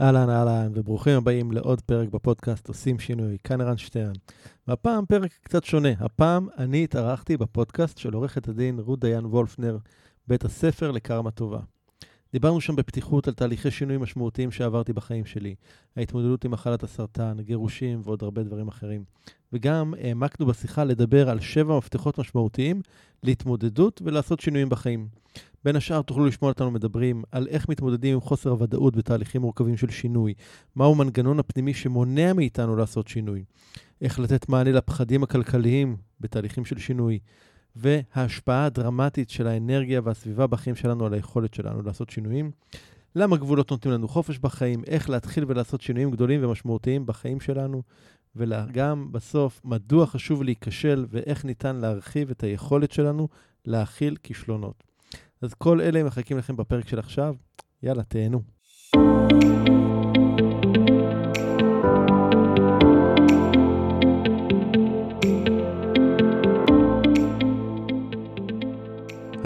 אהלן, אהלן, וברוכים הבאים לעוד פרק בפודקאסט עושים שינוי, כאן ערן שטרן. והפעם פרק קצת שונה. הפעם אני התארחתי בפודקאסט של עורכת הדין רות דיין וולפנר, בית הספר לקרמה טובה. דיברנו שם בפתיחות על תהליכי שינוי משמעותיים שעברתי בחיים שלי, ההתמודדות עם מחלת הסרטן, גירושים ועוד הרבה דברים אחרים. וגם העמקנו בשיחה לדבר על שבע מפתחות משמעותיים להתמודדות ולעשות שינויים בחיים. בין השאר תוכלו לשמוע אותנו מדברים על איך מתמודדים עם חוסר הוודאות בתהליכים מורכבים של שינוי, מהו המנגנון הפנימי שמונע מאיתנו לעשות שינוי, איך לתת מענה לפחדים הכלכליים בתהליכים של שינוי, וההשפעה הדרמטית של האנרגיה והסביבה בחיים שלנו על היכולת שלנו לעשות שינויים. למה גבולות נותנים לנו חופש בחיים, איך להתחיל ולעשות שינויים גדולים ומשמעותיים בחיים שלנו, וגם בסוף, מדוע חשוב להיכשל ואיך ניתן להרחיב את היכולת שלנו להכיל כישלונות. אז כל אלה מחכים לכם בפרק של עכשיו. יאללה, תהנו.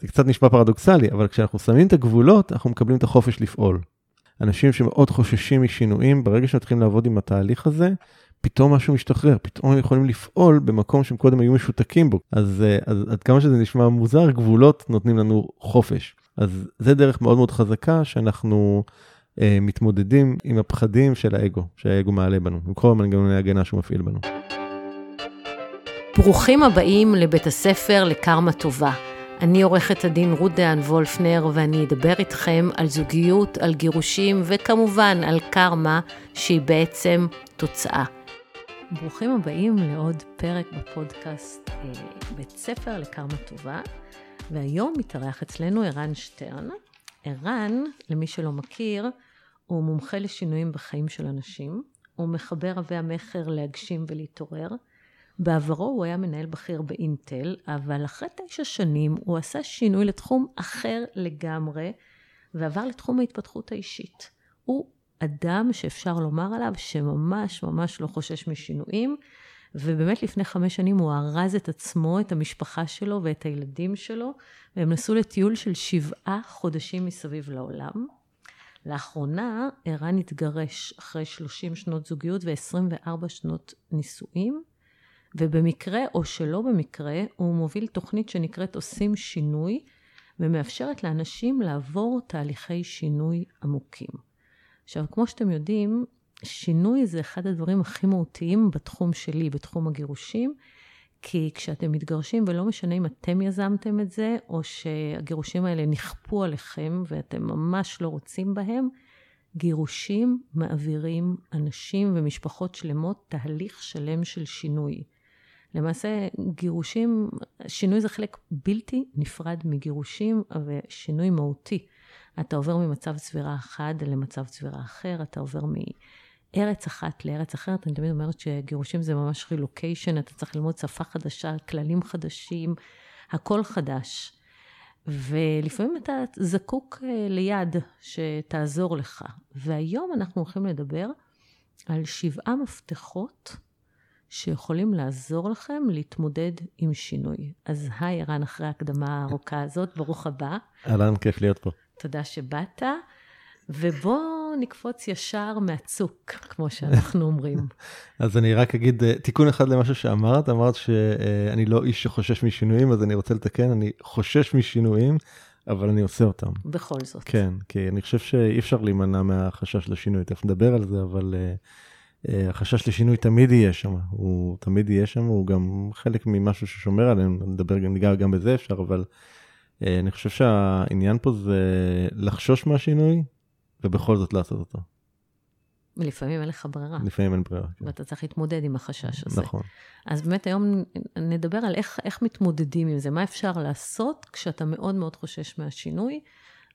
זה קצת נשמע פרדוקסלי, אבל כשאנחנו שמים את הגבולות, אנחנו מקבלים את החופש לפעול. אנשים שמאוד חוששים משינויים, ברגע שמתחילים לעבוד עם התהליך הזה, פתאום משהו משתחרר, פתאום הם יכולים לפעול במקום שהם קודם היו משותקים בו. אז, אה, אז עד כמה שזה נשמע מוזר, גבולות נותנים לנו חופש. אז זה דרך מאוד מאוד חזקה שאנחנו אה, מתמודדים עם הפחדים של האגו, שהאגו מעלה בנו, עם כל המנגנוני ההגנה שהוא מפעיל בנו. ברוכים הבאים לבית הספר לקרמה טובה. אני עורכת הדין רות דהן וולפנר, ואני אדבר איתכם על זוגיות, על גירושים, וכמובן על קרמה, שהיא בעצם תוצאה. ברוכים הבאים לעוד פרק בפודקאסט אה, בית ספר לקרמה טובה, והיום מתארח אצלנו ערן שטרן. ערן, למי שלא מכיר, הוא מומחה לשינויים בחיים של אנשים, הוא מחבר רבי המכר להגשים ולהתעורר. בעברו הוא היה מנהל בכיר באינטל, אבל אחרי תשע שנים הוא עשה שינוי לתחום אחר לגמרי, ועבר לתחום ההתפתחות האישית. הוא אדם שאפשר לומר עליו שממש ממש לא חושש משינויים, ובאמת לפני חמש שנים הוא ארז את עצמו, את המשפחה שלו ואת הילדים שלו, והם נסעו לטיול של שבעה חודשים מסביב לעולם. לאחרונה ערן התגרש אחרי 30 שנות זוגיות ו-24 שנות נישואים, ובמקרה או שלא במקרה, הוא מוביל תוכנית שנקראת עושים שינוי, ומאפשרת לאנשים לעבור תהליכי שינוי עמוקים. עכשיו, כמו שאתם יודעים, שינוי זה אחד הדברים הכי מהותיים בתחום שלי, בתחום הגירושים, כי כשאתם מתגרשים, ולא משנה אם אתם יזמתם את זה, או שהגירושים האלה נכפו עליכם ואתם ממש לא רוצים בהם, גירושים מעבירים אנשים ומשפחות שלמות תהליך שלם של שינוי. למעשה, גירושים, שינוי זה חלק בלתי נפרד מגירושים, ושינוי מהותי. אתה עובר ממצב צבירה אחד למצב צבירה אחר, אתה עובר מארץ אחת לארץ אחרת. אני תמיד אומרת שגירושים זה ממש רילוקיישן, אתה צריך ללמוד שפה חדשה, כללים חדשים, הכל חדש. ולפעמים אתה זקוק אה, ליד שתעזור לך. והיום אנחנו הולכים לדבר על שבעה מפתחות שיכולים לעזור לכם להתמודד עם שינוי. אז היי, ערן, אחרי ההקדמה הארוכה הזאת, ברוך הבא. אהלן, כיף להיות פה. תודה שבאת, ובוא נקפוץ ישר מהצוק, כמו שאנחנו אומרים. אז אני רק אגיד אה, תיקון אחד למשהו שאמרת, אמרת שאני לא איש שחושש משינויים, אז אני רוצה לתקן, אני חושש משינויים, אבל אני עושה אותם. בכל זאת. כן, כי אני חושב שאי אפשר להימנע מהחשש לשינוי, תכף נדבר על זה, אבל uh, החשש לשינוי תמיד יהיה שם, הוא תמיד יהיה שם, הוא גם חלק ממשהו ששומר עלינו, נדבר, ניגע גם בזה אפשר, אבל uh, אני חושב שהעניין פה זה לחשוש מהשינוי, ובכל זאת לעשות אותו. ולפעמים אין לך ברירה. לפעמים אין ברירה. כן. ואתה צריך להתמודד עם החשש הזה. נכון. אז באמת היום נדבר על איך, איך מתמודדים עם זה, מה אפשר לעשות כשאתה מאוד מאוד חושש מהשינוי,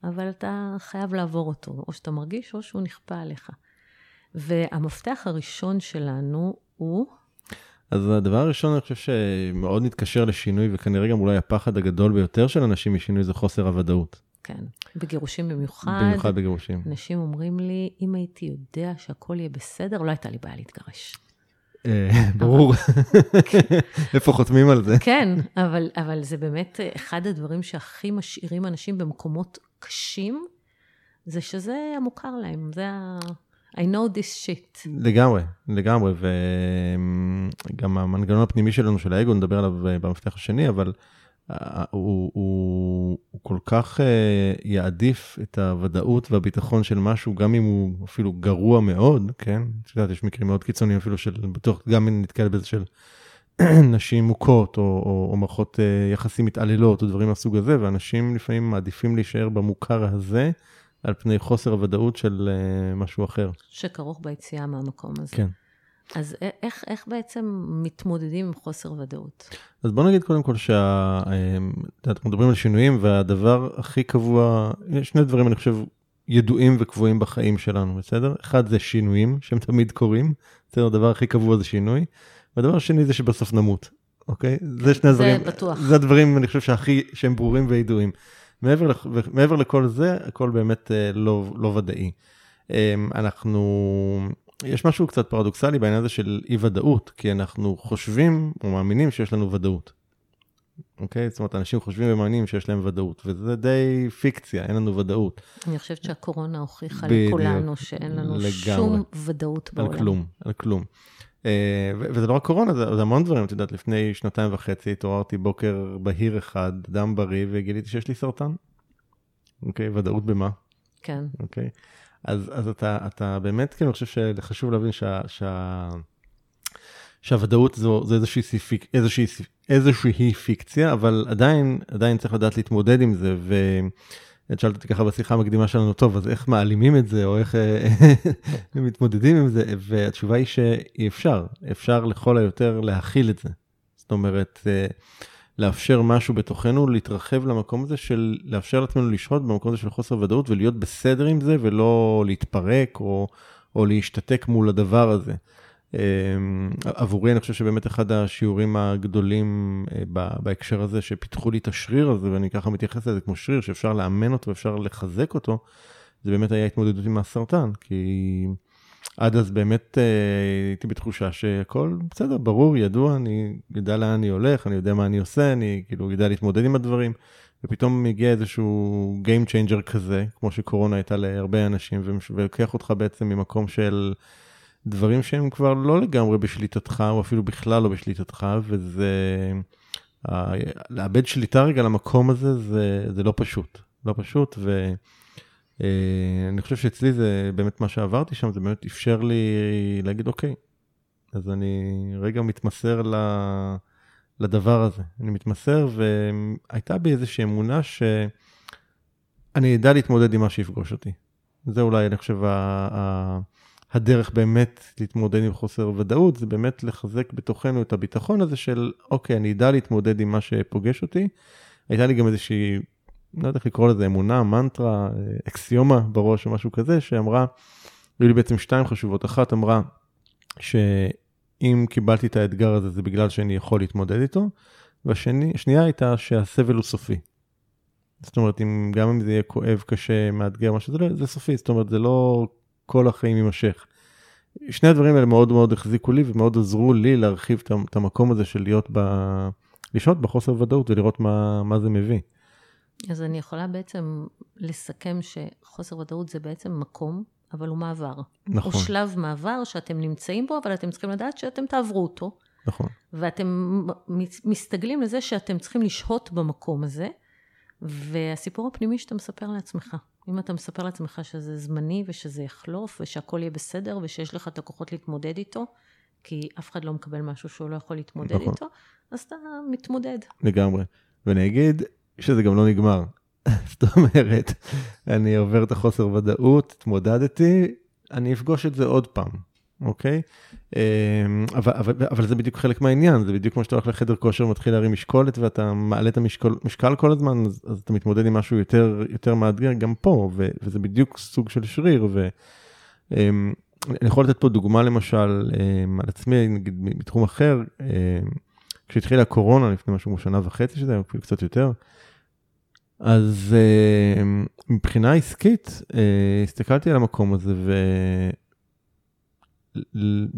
אבל אתה חייב לעבור אותו, או שאתה מרגיש או שהוא נכפה עליך. והמפתח הראשון שלנו הוא... אז הדבר הראשון, אני חושב שמאוד מתקשר לשינוי, וכנראה גם אולי הפחד הגדול ביותר של אנשים משינוי זה חוסר הוודאות. כן, בגירושים במיוחד. במיוחד בגירושים. אנשים אומרים לי, אם הייתי יודע שהכל יהיה בסדר, לא הייתה לי בעיה להתגרש. אה, ברור, איפה חותמים על זה? כן, אבל, אבל זה באמת אחד הדברים שהכי משאירים אנשים במקומות קשים, זה שזה המוכר להם, זה ה... I know this shit. לגמרי, לגמרי, וגם המנגנון הפנימי שלנו, של האגו, נדבר עליו אה, במפתח השני, אבל הוא, הוא, הוא כל כך יעדיף את הוודאות והביטחון של משהו, גם אם הוא אפילו גרוע מאוד, כן? את יודעת, יש מקרים מאוד קיצוניים אפילו של, בטוח, גם אם נתקל בזה של נשים מוכות, או, או, או מערכות יחסים מתעללות, או דברים מהסוג הזה, ואנשים לפעמים מעדיפים להישאר במוכר הזה, על פני חוסר הוודאות של uh, משהו אחר. שכרוך ביציאה מהמקום הזה. כן. אז איך, איך בעצם מתמודדים עם חוסר ודאות? אז בוא נגיד קודם כל שאנחנו מדברים על שינויים, והדבר הכי קבוע, יש שני דברים אני חושב ידועים וקבועים בחיים שלנו, בסדר? אחד זה שינויים, שהם תמיד קורים, בסדר? הדבר הכי קבוע זה שינוי, והדבר השני זה שבסוף נמות, אוקיי? זה שני הדברים, זה בטוח. זה הדברים אני חושב שהכי, שהם ברורים וידועים. מעבר, מעבר לכל זה, הכל באמת לא, לא ודאי. אנחנו יש משהו קצת פרדוקסלי בעניין הזה של אי ודאות, כי אנחנו חושבים או מאמינים שיש לנו ודאות. אוקיי? זאת אומרת, אנשים חושבים ומאמינים שיש להם ודאות, וזה די פיקציה, אין לנו ודאות. אני חושבת שהקורונה הוכיחה לכולנו שאין לנו לגמרי. שום ודאות בעולם. על כלום, על כלום. אה, וזה לא רק קורונה, זה, זה המון דברים, את יודעת, לפני שנתיים וחצי התעוררתי בוקר בהיר אחד, דם בריא, וגיליתי שיש לי סרטן. אוקיי, ודאות במה? כן. אוקיי. אז, אז אתה, אתה באמת, כאילו, אני חושב שחשוב להבין שה, שה, שהוודאות זו, זו איזושהי, סיפיק, איזושהי, איזושהי פיקציה, אבל עדיין, עדיין צריך לדעת להתמודד עם זה, ואת שאלת אותי ככה בשיחה המקדימה שלנו, טוב, אז איך מעלימים את זה, או איך מתמודדים עם זה, והתשובה היא שאי אפשר, אפשר לכל היותר להכיל את זה. זאת אומרת, לאפשר משהו בתוכנו, להתרחב למקום הזה של לאפשר לעצמנו לשהות במקום הזה של חוסר ודאות ולהיות בסדר עם זה ולא להתפרק או, או להשתתק מול הדבר הזה. אמ, עבורי אני חושב שבאמת אחד השיעורים הגדולים אה, בהקשר הזה, שפיתחו לי את השריר הזה, ואני ככה מתייחס לזה כמו שריר שאפשר לאמן אותו, אפשר לחזק אותו, זה באמת היה התמודדות עם הסרטן, כי... עד אז באמת אה, הייתי בתחושה שהכל בסדר, ברור, ידוע, אני יודע לאן אני הולך, אני יודע מה אני עושה, אני כאילו יודע להתמודד עם הדברים, ופתאום מגיע איזשהו Game Changer כזה, כמו שקורונה הייתה להרבה אנשים, ולוקח אותך בעצם ממקום של דברים שהם כבר לא לגמרי בשליטתך, או אפילו בכלל לא בשליטתך, וזה... לאבד שליטה רגע למקום הזה, זה, זה לא פשוט. לא פשוט, ו... אה, חושב שאצלי זה באמת מה שעברתי שם, זה באמת אפשר לי להגיד, אוקיי, אז אני רגע מתמסר ל... לדבר הזה. אני מתמסר, והייתה בי איזושהי אמונה שאני אדע להתמודד עם מה שיפגוש אותי. זה אולי, אני חושב, ה... הדרך באמת להתמודד עם חוסר ודאות, זה באמת לחזק בתוכנו את הביטחון הזה של, אוקיי, אני אדע להתמודד עם מה שפוגש אותי. הייתה לי גם איזושהי לא יודע איך לקרוא לזה, אמונה, מנטרה, אקסיומה בראש או משהו כזה, שאמרה, היו לי בעצם שתיים חשובות. אחת אמרה שאם קיבלתי את האתגר הזה זה בגלל שאני יכול להתמודד איתו, והשנייה הייתה שהסבל הוא סופי. זאת אומרת, אם, גם אם זה יהיה כואב, קשה, מאתגר, מה שזה לא, זה סופי, זאת אומרת, זה לא כל החיים יימשך. שני הדברים האלה מאוד מאוד החזיקו לי ומאוד עזרו לי להרחיב את המקום הזה של להיות ב... לשהות בחוסר ודאות ולראות מה, מה זה מביא. אז אני יכולה בעצם לסכם שחוסר ודאות זה בעצם מקום אבל הוא מעבר. נכון. הוא שלב מעבר שאתם נמצאים בו, אבל אתם צריכים לדעת שאתם תעברו אותו. נכון. ואתם מסתגלים לזה שאתם צריכים לשהות במקום הזה, והסיפור הפנימי שאתה מספר לעצמך. אם אתה מספר לעצמך שזה זמני ושזה יחלוף ושהכול יהיה בסדר ושיש לך את הכוחות להתמודד איתו, כי אף אחד לא מקבל משהו שהוא לא יכול להתמודד נכון. איתו, אז אתה מתמודד. לגמרי. ואני אגיד שזה גם לא נגמר. זאת אומרת, אני עובר את החוסר ודאות, התמודדתי, אני אפגוש את זה עוד פעם. אוקיי? אמ, אבל, אבל, אבל זה בדיוק חלק מהעניין, זה בדיוק כמו שאתה הולך לחדר כושר ומתחיל להרים משקולת ואתה מעלה את המשקל כל הזמן, אז, אז אתה מתמודד עם משהו יותר, יותר מאתגר גם פה, ו, וזה בדיוק סוג של שריר. ו, אמ, אני יכול לתת פה דוגמה למשל אמ, על עצמי, נגיד מתחום אחר, כשהתחילה הקורונה לפני משהו כמו שנה וחצי שזה אפילו קצת יותר, אז מבחינה עסקית אה, הסתכלתי על המקום הזה ו...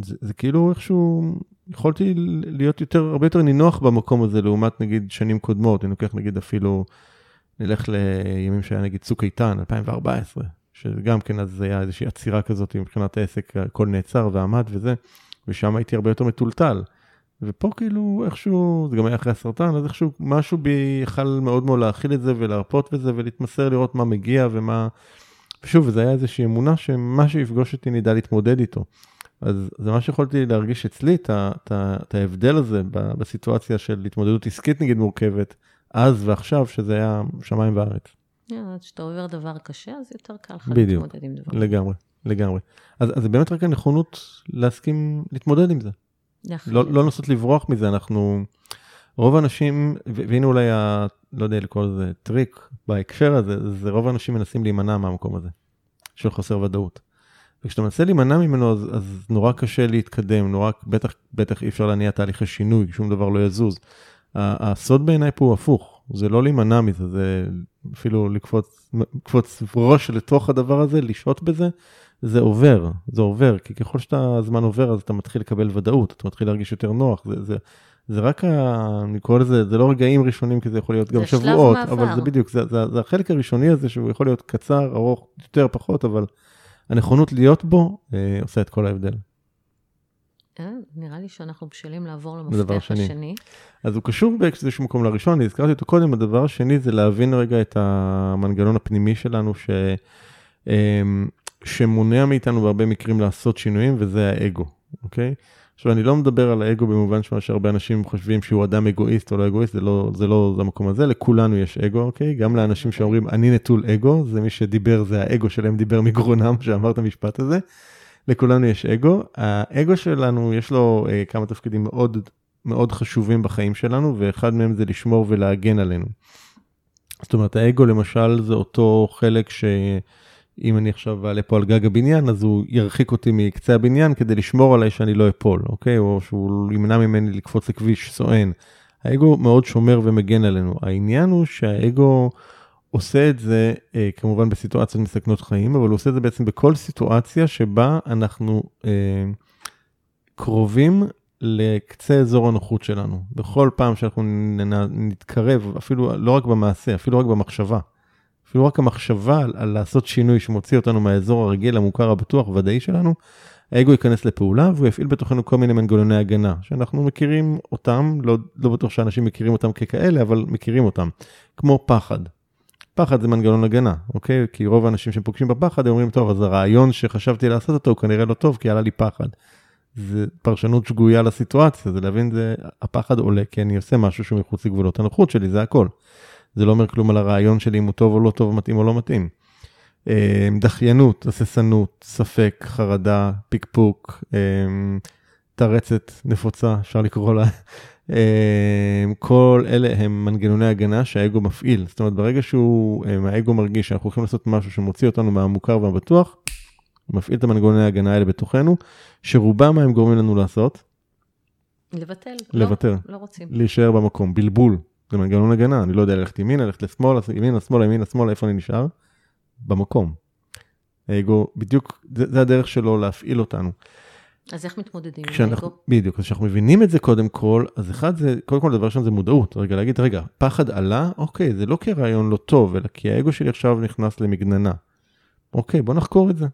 זה, זה כאילו איכשהו יכולתי להיות יותר, הרבה יותר נינוח במקום הזה לעומת נגיד שנים קודמות, אני לוקח נגיד אפילו, נלך לימים שהיה נגיד צוק איתן, 2014, שגם כן אז היה איזושהי עצירה כזאת מבחינת העסק, הכל נעצר ועמד וזה, ושם הייתי הרבה יותר מטולטל. ופה כאילו איכשהו, זה גם היה אחרי הסרטן, אז איכשהו משהו בי יכל מאוד מאוד להכיל את זה ולהרפות בזה ולהתמסר לראות מה מגיע ומה... ושוב, זו הייתה איזושהי אמונה שמה שיפגוש אותי נדע להתמודד איתו. אז זה מה שיכולתי להרגיש אצלי, את, ההבדל הזה בסיטואציה של התמודדות עסקית נגיד מורכבת, אז ועכשיו, שזה היה שמיים וארץ. כשאתה עובר דבר קשה, אז יותר קל לך להתמודד עם דבר. בדיוק, לגמרי, לגמרי. אז, אז זה באמת רק הנכונות להסכים להתמודד עם זה. לא, לא לנסות לברוח מזה, אנחנו, רוב האנשים, והנה אולי, ה, לא יודע לקרוא לזה טריק בהקשר הזה, זה רוב האנשים מנסים להימנע מהמקום הזה, של חוסר ודאות. וכשאתה מנסה להימנע ממנו, אז, אז נורא קשה להתקדם, נורא, בטח, בטח אי אפשר להניע תהליכי שינוי, שום דבר לא יזוז. הסוד בעיניי פה הוא הפוך, זה לא להימנע מזה, זה אפילו לקפוץ, לקפוץ ראש לתוך הדבר הזה, לשהות בזה, זה עובר, זה עובר, כי ככל שהזמן עובר, אז אתה מתחיל לקבל ודאות, אתה מתחיל להרגיש יותר נוח, זה, זה, זה רק, ה, אני קורא לזה, זה לא רגעים ראשונים, כי זה יכול להיות גם שבועות, אבל זה בדיוק, זה, זה, זה החלק הראשוני הזה, שהוא יכול להיות קצר, ארוך, יותר, פחות, אבל הנכונות להיות בו אה, עושה את כל ההבדל. אה, נראה לי שאנחנו בשלים לעבור למפתח שני. השני. אז הוא קשור באיזשהו מקום לראשון, אני הזכרתי אותו קודם, הדבר השני זה להבין רגע את המנגנון הפנימי שלנו, ש, אה, שמונע מאיתנו בהרבה מקרים לעשות שינויים, וזה האגו, אוקיי? עכשיו, אני לא מדבר על האגו במובן שמה שהרבה אנשים חושבים שהוא אדם אגואיסט או לא אגואיסט, זה לא, זה לא זה המקום הזה, לכולנו יש אגו, אוקיי? גם לאנשים שאומרים, אני נטול אגו, זה מי שדיבר, זה האגו שלהם דיבר מגרונם, שאמר את המשפט הזה. לכולנו יש אגו. האגו שלנו, יש לו אה, כמה תפקידים מאוד מאוד חשובים בחיים שלנו, ואחד מהם זה לשמור ולהגן עלינו. זאת אומרת, האגו למשל זה אותו חלק ש... אם אני עכשיו אעלה פה על גג הבניין, אז הוא ירחיק אותי מקצה הבניין כדי לשמור עליי שאני לא אפול, אוקיי? או שהוא ימנע ממני לקפוץ לכביש סואן. האגו מאוד שומר ומגן עלינו. העניין הוא שהאגו עושה את זה אה, כמובן בסיטואציות מסכנות חיים, אבל הוא עושה את זה בעצם בכל סיטואציה שבה אנחנו אה, קרובים לקצה אזור הנוחות שלנו. בכל פעם שאנחנו נתקרב, אפילו לא רק במעשה, אפילו רק במחשבה. אפילו רק המחשבה על, על לעשות שינוי שמוציא אותנו מהאזור הרגיל, המוכר, הבטוח, ודאי שלנו, האגו ייכנס לפעולה והוא יפעיל בתוכנו כל מיני מנגנוני הגנה, שאנחנו מכירים אותם, לא, לא בטוח שאנשים מכירים אותם ככאלה, אבל מכירים אותם, כמו פחד. פחד זה מנגנון הגנה, אוקיי? כי רוב האנשים שפוגשים בפחד, הם אומרים, טוב, אז הרעיון שחשבתי לעשות אותו הוא כנראה לא טוב, כי עלה לי פחד. זה פרשנות שגויה לסיטואציה, זה להבין, זה, הפחד עולה כי אני עושה משהו שהוא מחוץ לגבולות הנוחות שלי, זה הכל. זה לא אומר כלום על הרעיון שלי אם הוא טוב או לא טוב, מתאים או לא מתאים. אה, דחיינות, הססנות, ספק, חרדה, פקפוק, אה, תרצת נפוצה, אפשר לקרוא לה. אה, כל אלה הם מנגנוני הגנה שהאגו מפעיל. זאת אומרת, ברגע שהוא, האגו מרגיש שאנחנו הולכים לעשות משהו שמוציא אותנו מהמוכר והבטוח, הוא מפעיל את המנגנוני ההגנה האלה בתוכנו, שרובם מה הם גורמים לנו לעשות? לבטל. לוותר. לא, לא רוצים. להישאר במקום, בלבול, זה מנגנון הגנה, אני לא יודע ללכת ימינה, ללכת לשמאל, ימינה, שמאלה, ימינה, שמאלה, איפה אני נשאר? במקום. האגו, בדיוק, זה, זה הדרך שלו להפעיל אותנו. אז איך מתמודדים עם האגו? בדיוק, אז כשאנחנו מבינים את זה קודם כל, אז אחד זה, קודם כל דבר ראשון זה מודעות, רגע להגיד, רגע, פחד עלה, אוקיי, זה לא כרעיון לא טוב, אלא כי האגו שלי עכשיו נכנס למגננה. אוקיי, בוא נחקור את זה.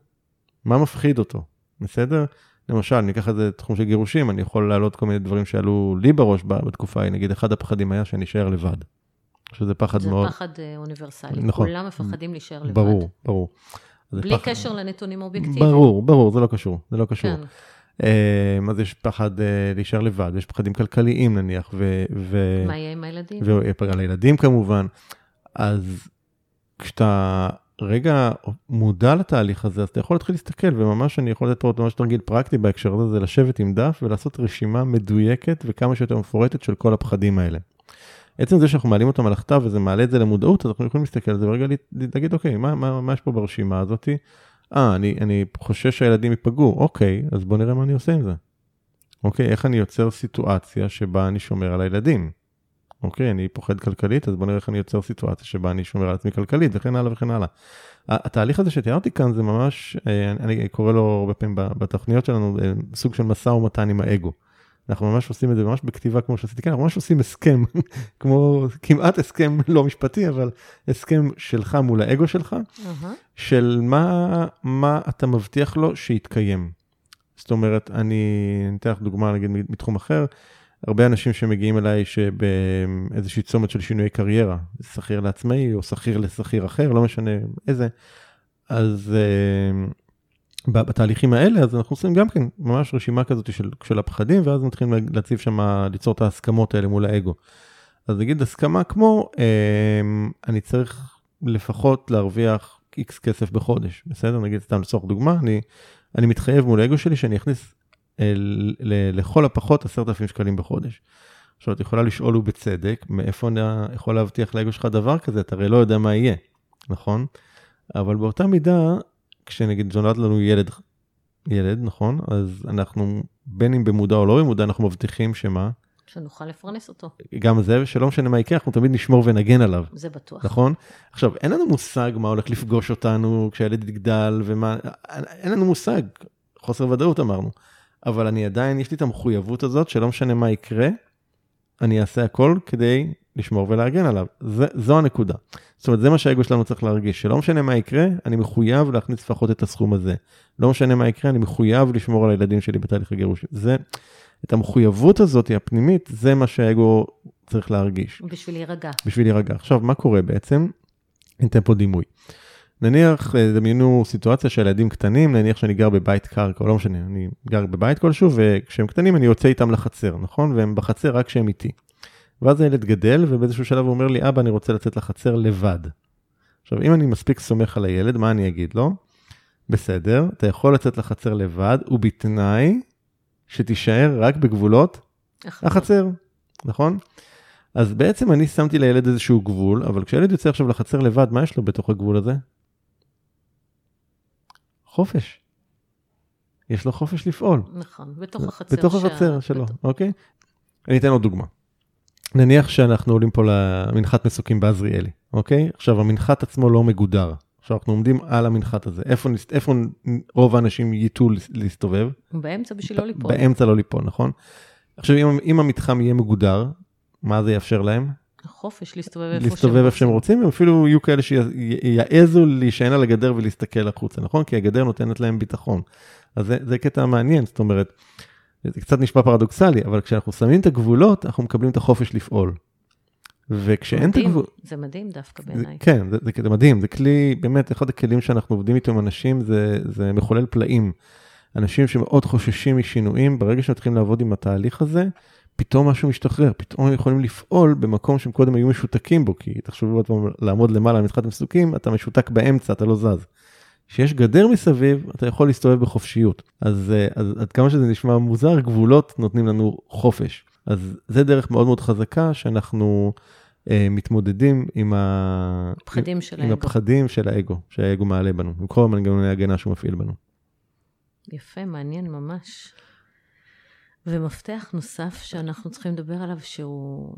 מה מפחיד אותו, בסדר? למשל, אני אקח את זה תחום של גירושים, אני יכול להעלות כל מיני דברים שעלו לי בראש בתקופה ההיא, נגיד אחד הפחדים היה שאני אשאר לבד. שזה פחד זה מאוד... זה פחד אה, אוניברסלי, נכון. כולם מפחדים להישאר לבד. ברור, ברור. בלי פחד- קשר לנתונים אובייקטיביים. ברור, ברור, זה לא קשור, זה לא קשור. כן, אה, אז יש פחד אה, להישאר לבד, יש פחדים כלכליים נניח, ו... ו... מה יהיה עם הילדים? ועל הילדים כמובן. אז כשאתה רגע מודע לתהליך הזה, אז אתה יכול להתחיל להסתכל, וממש אני יכול לתת פה ממש תרגיל פרקטי בהקשר הזה, זה לשבת עם דף ולעשות רשימה מדויקת וכמה שיותר מפורטת של כל הפחדים האלה. עצם זה שאנחנו מעלים אותם על הכתב וזה מעלה את זה למודעות, אז אנחנו יכולים להסתכל על זה ורגע לה- להגיד, אוקיי, מה, מה, מה יש פה ברשימה הזאתי? אה, אני, אני חושש שהילדים ייפגעו, אוקיי, אז בוא נראה מה אני עושה עם זה. אוקיי, איך אני יוצר סיטואציה שבה אני שומר על הילדים? אוקיי, אני פוחד כלכלית, אז בוא נראה איך אני יוצר סיטואציה שבה אני שומר על עצמי כלכלית, וכן הלאה וכן הלאה. התהליך הזה שתיארתי כאן זה ממש, אה, אני קורא לו הרבה פעמים בתוכניות שלנו, אה, סוג של משא ומתן עם האגו. אנחנו ממש עושים את זה ממש בכתיבה כמו שעשיתי כאן, אנחנו ממש עושים הסכם, כמו כמעט הסכם לא משפטי, אבל הסכם שלך מול האגו שלך, אהה. של מה, מה אתה מבטיח לו שיתקיים. זאת אומרת, אני אני אתן לך דוגמה נגיד מתחום אחר, הרבה אנשים שמגיעים אליי שבאיזושהי צומת של שינוי קריירה, שכיר לעצמאי או שכיר לשכיר אחר, לא משנה איזה, אז ב- בתהליכים האלה, אז אנחנו עושים גם כן ממש רשימה כזאת של, של הפחדים, ואז מתחילים לה- להציב שם, ליצור את ההסכמות האלה מול האגו. אז נגיד הסכמה כמו, אה, אני צריך לפחות להרוויח איקס כסף בחודש, בסדר? נגיד סתם לצורך דוגמה, אני, אני מתחייב מול האגו שלי שאני אכניס לכל הפחות עשרת אלפים שקלים בחודש. עכשיו, את יכולה לשאול ובצדק, מאיפה אני יכול להבטיח לאגו שלך דבר כזה? אתה הרי לא יודע מה יהיה, נכון? אבל באותה מידה, כשנגיד נולד לנו ילד, ילד, נכון? אז אנחנו, בין אם במודע או לא במודע, אנחנו מבטיחים שמה? שנוכל לפרנס אותו, גם זה, ושלא משנה מה יקרה, אנחנו תמיד נשמור ונגן עליו. זה בטוח. נכון? עכשיו, אין לנו מושג מה הולך לפגוש אותנו כשהילד יגדל ומה, אין לנו מושג, חוסר ודאות אמרנו. אבל אני עדיין, יש לי את המחויבות הזאת שלא משנה מה יקרה, אני אעשה הכל כדי לשמור ולהגן עליו. זה, זו הנקודה. זאת אומרת, זה מה שהאגו שלנו צריך להרגיש, שלא משנה מה יקרה, אני מחויב להכניס לפחות את הסכום הזה. לא משנה מה יקרה, אני מחויב לשמור על הילדים שלי בתהליך הגירוש. זה, את המחויבות הזאת, הפנימית, זה מה שהאגו צריך להרגיש. בשביל להירגע. בשביל להירגע. עכשיו, מה קורה בעצם? ניתן פה דימוי. נניח, אה, דמיינו סיטואציה של ילדים קטנים, נניח שאני גר בבית קרקע, או לא משנה, אני גר בבית כלשהו, וכשהם קטנים אני יוצא איתם לחצר, נכון? והם בחצר רק כשהם איתי. ואז הילד גדל, ובאיזשהו שלב הוא אומר לי, אבא, אני רוצה לצאת לחצר לבד. עכשיו, אם אני מספיק סומך על הילד, מה אני אגיד לו? בסדר, אתה יכול לצאת לחצר לבד, ובתנאי שתישאר רק בגבולות החצר, נכון? אז בעצם אני שמתי לילד איזשהו גבול, אבל כשילד יוצא עכשיו לחצר לבד, מה יש לו בתוך הגבול הזה? חופש. יש לו חופש לפעול. נכון, בתוך החצר. בתוך החצר שלו, בתוך- אוקיי? אני אתן עוד דוגמה. נניח שאנחנו עולים פה למנחת מסוקים בעזריאלי, אוקיי? עכשיו, המנחת עצמו לא מגודר. עכשיו, אנחנו עומדים על המנחת הזה. איפה, איפה רוב האנשים ייטו להסתובב? באמצע בשביל לא ליפול. באמצע לא ליפול, נכון? עכשיו, אם, אם המתחם יהיה מגודר, מה זה יאפשר להם? חופש להסתובב איפה להסתובב איפה שהם רוצים, הם אפילו יהיו כאלה שיעזו להישען על הגדר ולהסתכל החוצה, נכון? כי הגדר נותנת להם ביטחון. אז זה, זה קטע מעניין, זאת אומרת, זה קצת נשמע פרדוקסלי, אבל כשאנחנו שמים את הגבולות, אנחנו מקבלים את החופש לפעול. וכשאין את מדהים, הגבול... זה מדהים דווקא בעיניי. כן, זה, זה, זה מדהים, זה כלי, באמת, אחד הכלים שאנחנו עובדים איתו עם אנשים, זה, זה מחולל פלאים. אנשים שמאוד חוששים משינויים, ברגע שמתחילים לעבוד עם התהליך הזה, פתאום משהו משתחרר, פתאום הם יכולים לפעול במקום שהם קודם היו משותקים בו, כי תחשבו עוד פעם, לעמוד למעלה על מתחת מסוקים, אתה משותק באמצע, אתה לא זז. כשיש גדר מסביב, אתה יכול להסתובב בחופשיות. אז, אה, אז עד כמה שזה נשמע מוזר, גבולות נותנים לנו חופש. אז זה דרך מאוד מאוד חזקה שאנחנו אה, מתמודדים עם, ה... פחדים של עם האגו. הפחדים של האגו, שהאגו מעלה בנו, עם כל המנגנוני ההגנה שהוא מפעיל בנו. יפה, מעניין ממש. ומפתח נוסף שאנחנו צריכים לדבר עליו, שהוא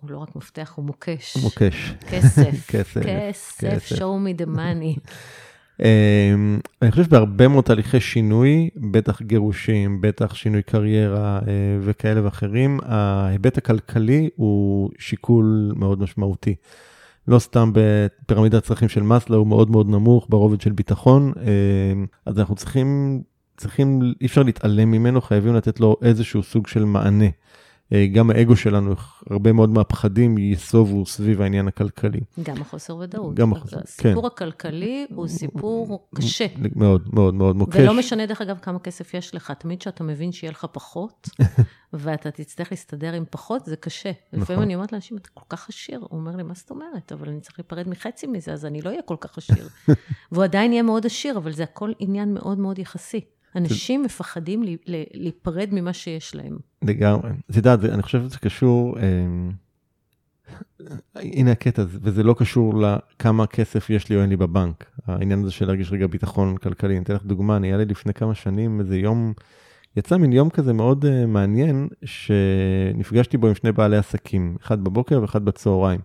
הוא לא רק מפתח, הוא מוקש. מוקש. כסף. כסף, כסף, show me the money. אמ, אני חושב שבהרבה מאוד תהליכי שינוי, בטח גירושים, בטח שינוי קריירה אה, וכאלה ואחרים, ההיבט הכלכלי הוא שיקול מאוד משמעותי. לא סתם בפירמידת הצרכים של מאסלו הוא מאוד מאוד נמוך ברובד של ביטחון, אז אנחנו צריכים, צריכים, אי אפשר להתעלם ממנו, חייבים לתת לו איזשהו סוג של מענה. אה, גם האגו שלנו, הרבה מאוד מהפחדים ייסובו סביב העניין הכלכלי. גם החוסר ודאות. גם החוסר, כן. הסיפור הכלכלי הוא סיפור קשה. מאוד, מאוד, מאוד מוקש. ולא משנה, דרך אגב, כמה כסף יש לך. תמיד כשאתה מבין שיהיה לך פחות, ואתה תצטרך להסתדר עם פחות, זה קשה. נכון. לפעמים אני אומרת לאנשים, אתה כל כך עשיר. הוא אומר לי, מה זאת אומרת? אבל אני צריך להיפרד מחצי מזה, אז אני לא אהיה כל כך עשיר. והוא עדיין יהיה מאוד עשיר, אבל זה הכל עניין מאוד מאוד יחסי. אנשים מפחדים להיפרד ממה שיש להם. לגמרי. את יודעת, אני חושב שזה קשור, אה, הנה הקטע, וזה לא קשור לכמה כסף יש לי או אין לי בבנק. העניין הזה של להרגיש רגע ביטחון כלכלי. אני אתן לך דוגמה, אני היה לי לפני כמה שנים איזה יום, יצא מין יום כזה מאוד uh, מעניין, שנפגשתי בו עם שני בעלי עסקים, אחד בבוקר ואחד בצהריים.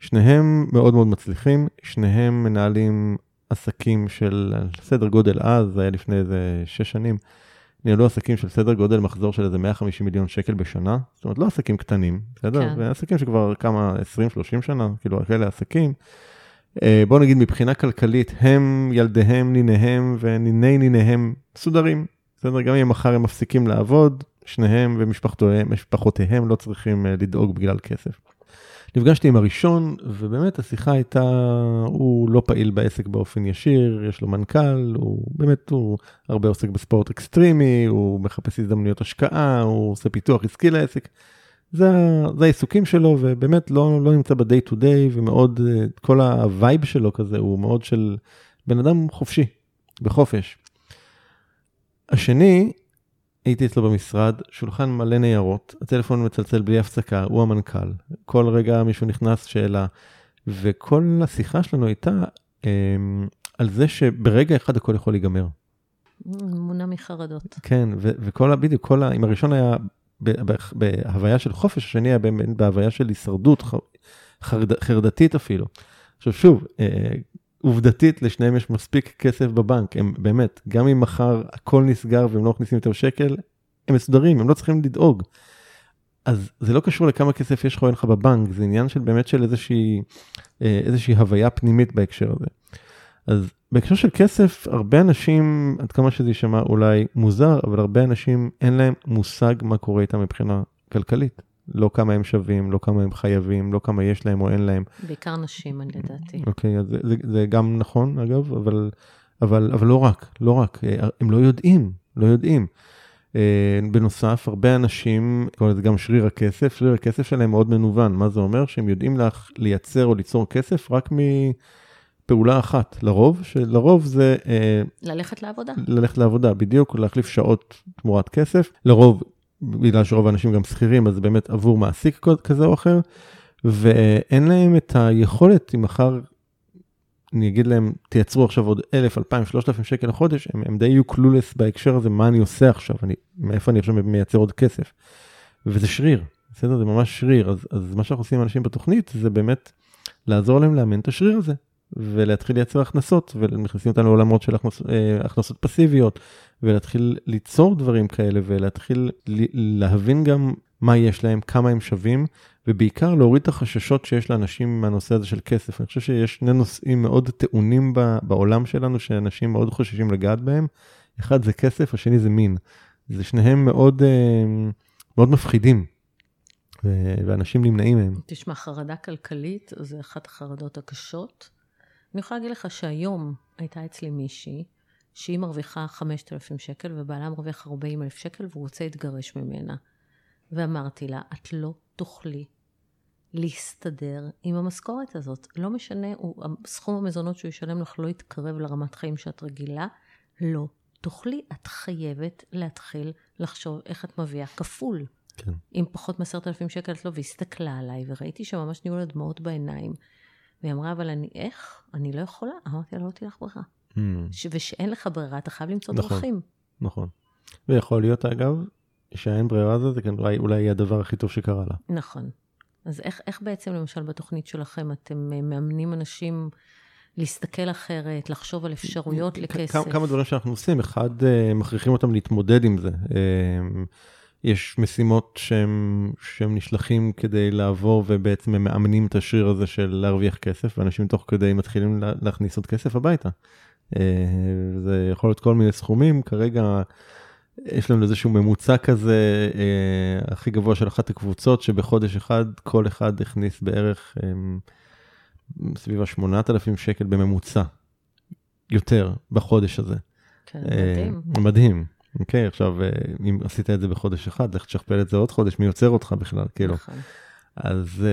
שניהם מאוד מאוד מצליחים, שניהם מנהלים עסקים של סדר גודל אז, זה היה לפני איזה שש שנים, ניהלו עסקים של סדר גודל מחזור של איזה 150 מיליון שקל בשנה, זאת אומרת לא עסקים קטנים, בסדר? כן. ועסקים שכבר כמה 20-30 שנה, כאילו כאלה עסקים. אה, בואו נגיד מבחינה כלכלית, הם, ילדיהם, ניניהם וניני ניניהם מסודרים, בסדר? גם אם מחר הם מפסיקים לעבוד, שניהם ומשפחותיהם לא צריכים אה, לדאוג בגלל כסף. נפגשתי עם הראשון, ובאמת השיחה הייתה, הוא לא פעיל בעסק באופן ישיר, יש לו מנכ"ל, הוא באמת, הוא הרבה עוסק בספורט אקסטרימי, הוא מחפש הזדמנויות השקעה, הוא עושה פיתוח עסקי לעסק. זה, זה העיסוקים שלו, ובאמת לא, לא נמצא ב-day to day, ומאוד, כל הווייב שלו כזה, הוא מאוד של בן אדם חופשי, בחופש. השני, הייתי אצלו במשרד, שולחן מלא ניירות, הטלפון מצלצל בלי הפסקה, הוא המנכ"ל. כל רגע מישהו נכנס, שאלה. וכל השיחה שלנו הייתה אה, על זה שברגע אחד הכל יכול להיגמר. מונע מחרדות. כן, ו- וכל, בדיוק, כל ה... אם הראשון היה בהוויה של חופש, השני היה בהוויה של הישרדות, חרד, חרדתית אפילו. עכשיו שוב, אה, עובדתית לשניהם יש מספיק כסף בבנק, הם באמת, גם אם מחר הכל נסגר והם לא מכניסים יותר שקל, הם מסודרים, הם לא צריכים לדאוג. אז זה לא קשור לכמה כסף יש לך או אין לך בבנק, זה עניין של באמת של איזושהי, אה, איזושהי הוויה פנימית בהקשר הזה. אז בהקשר של כסף, הרבה אנשים, עד כמה שזה יישמע אולי מוזר, אבל הרבה אנשים אין להם מושג מה קורה איתם מבחינה כלכלית. לא כמה הם שווים, לא כמה הם חייבים, לא כמה יש להם או אין להם. בעיקר נשים, אני לדעתי. אוקיי, אז זה, זה, זה גם נכון, אגב, אבל, אבל, אבל לא רק, לא רק, אה, הם לא יודעים, לא יודעים. אה, בנוסף, הרבה אנשים, לזה גם שריר הכסף, שריר הכסף שלהם מאוד מנוון. מה זה אומר? שהם יודעים לך לייצר או ליצור כסף רק מפעולה אחת. לרוב, שלרוב זה... אה, ללכת לעבודה. ללכת לעבודה, בדיוק, להחליף שעות תמורת כסף. לרוב בגלל שרוב האנשים גם שכירים, אז באמת עבור מעסיק כזה או אחר, ואין להם את היכולת, אם מחר אני אגיד להם, תייצרו עכשיו עוד 1,000, 2,000, 3,000 שקל לחודש, הם, הם די יהיו קלולס בהקשר הזה, מה אני עושה עכשיו, אני, מאיפה אני עכשיו מייצר עוד כסף. וזה שריר, בסדר? זה ממש שריר. אז, אז מה שאנחנו עושים עם אנשים בתוכנית, זה באמת לעזור להם לאמן את השריר הזה. ולהתחיל לייצר הכנסות, ונכנסים אותנו לעולמות של הכנס, אה, הכנסות פסיביות, ולהתחיל ליצור דברים כאלה, ולהתחיל להבין גם מה יש להם, כמה הם שווים, ובעיקר להוריד את החששות שיש לאנשים מהנושא הזה של כסף. אני חושב שיש שני נושאים מאוד טעונים בעולם שלנו, שאנשים מאוד חוששים לגעת בהם. אחד זה כסף, השני זה מין. זה שניהם מאוד, אה, מאוד מפחידים. ואנשים נמנעים מהם. תשמע, חרדה כלכלית זה אחת החרדות הקשות. אני יכולה להגיד לך שהיום הייתה אצלי מישהי שהיא מרוויחה 5,000 שקל ובעלה מרוויח 40,000 שקל והוא רוצה להתגרש ממנה. ואמרתי לה, את לא תוכלי להסתדר עם המשכורת הזאת. לא משנה, הוא, סכום המזונות שהוא ישלם לך לא יתקרב לרמת חיים שאת רגילה, לא תוכלי. את חייבת להתחיל לחשוב איך את מביאה כפול. כן. עם פחות מעשרת אלפים שקל את לא, והסתכלה עליי, וראיתי שממש נהיו לה דמעות בעיניים. והיא אמרה, אבל אני, איך? אני לא יכולה. אמרתי לה, לא תהיה לך ברירה. Mm. ושאין לך ברירה, אתה חייב למצוא נכון, דרכים. נכון. ויכול להיות, אגב, שהאין ברירה הזאת, זה כן אולי, אולי הדבר הכי טוב שקרה לה. נכון. אז איך, איך בעצם, למשל, בתוכנית שלכם, אתם אה, מאמנים אנשים להסתכל אחרת, לחשוב על אפשרויות לכסף? כמה, כמה דברים שאנחנו עושים. אחד, אה, מכריחים אותם להתמודד עם זה. יש משימות שהם, שהם נשלחים כדי לעבור ובעצם הם מאמנים את השריר הזה של להרוויח כסף, ואנשים תוך כדי מתחילים לה, להכניס עוד כסף הביתה. אה, זה יכול להיות כל מיני סכומים, כרגע יש לנו איזשהו ממוצע כזה, אה, הכי גבוה של אחת הקבוצות, שבחודש אחד כל אחד הכניס בערך אה, סביב ה-8,000 שקל בממוצע, יותר בחודש הזה. כן, מדהים. מדהים. אוקיי, עכשיו, אם עשית את זה בחודש אחד, לך תשכפל את זה עוד חודש, מי יוצר אותך בכלל, כאילו. נכון. אז,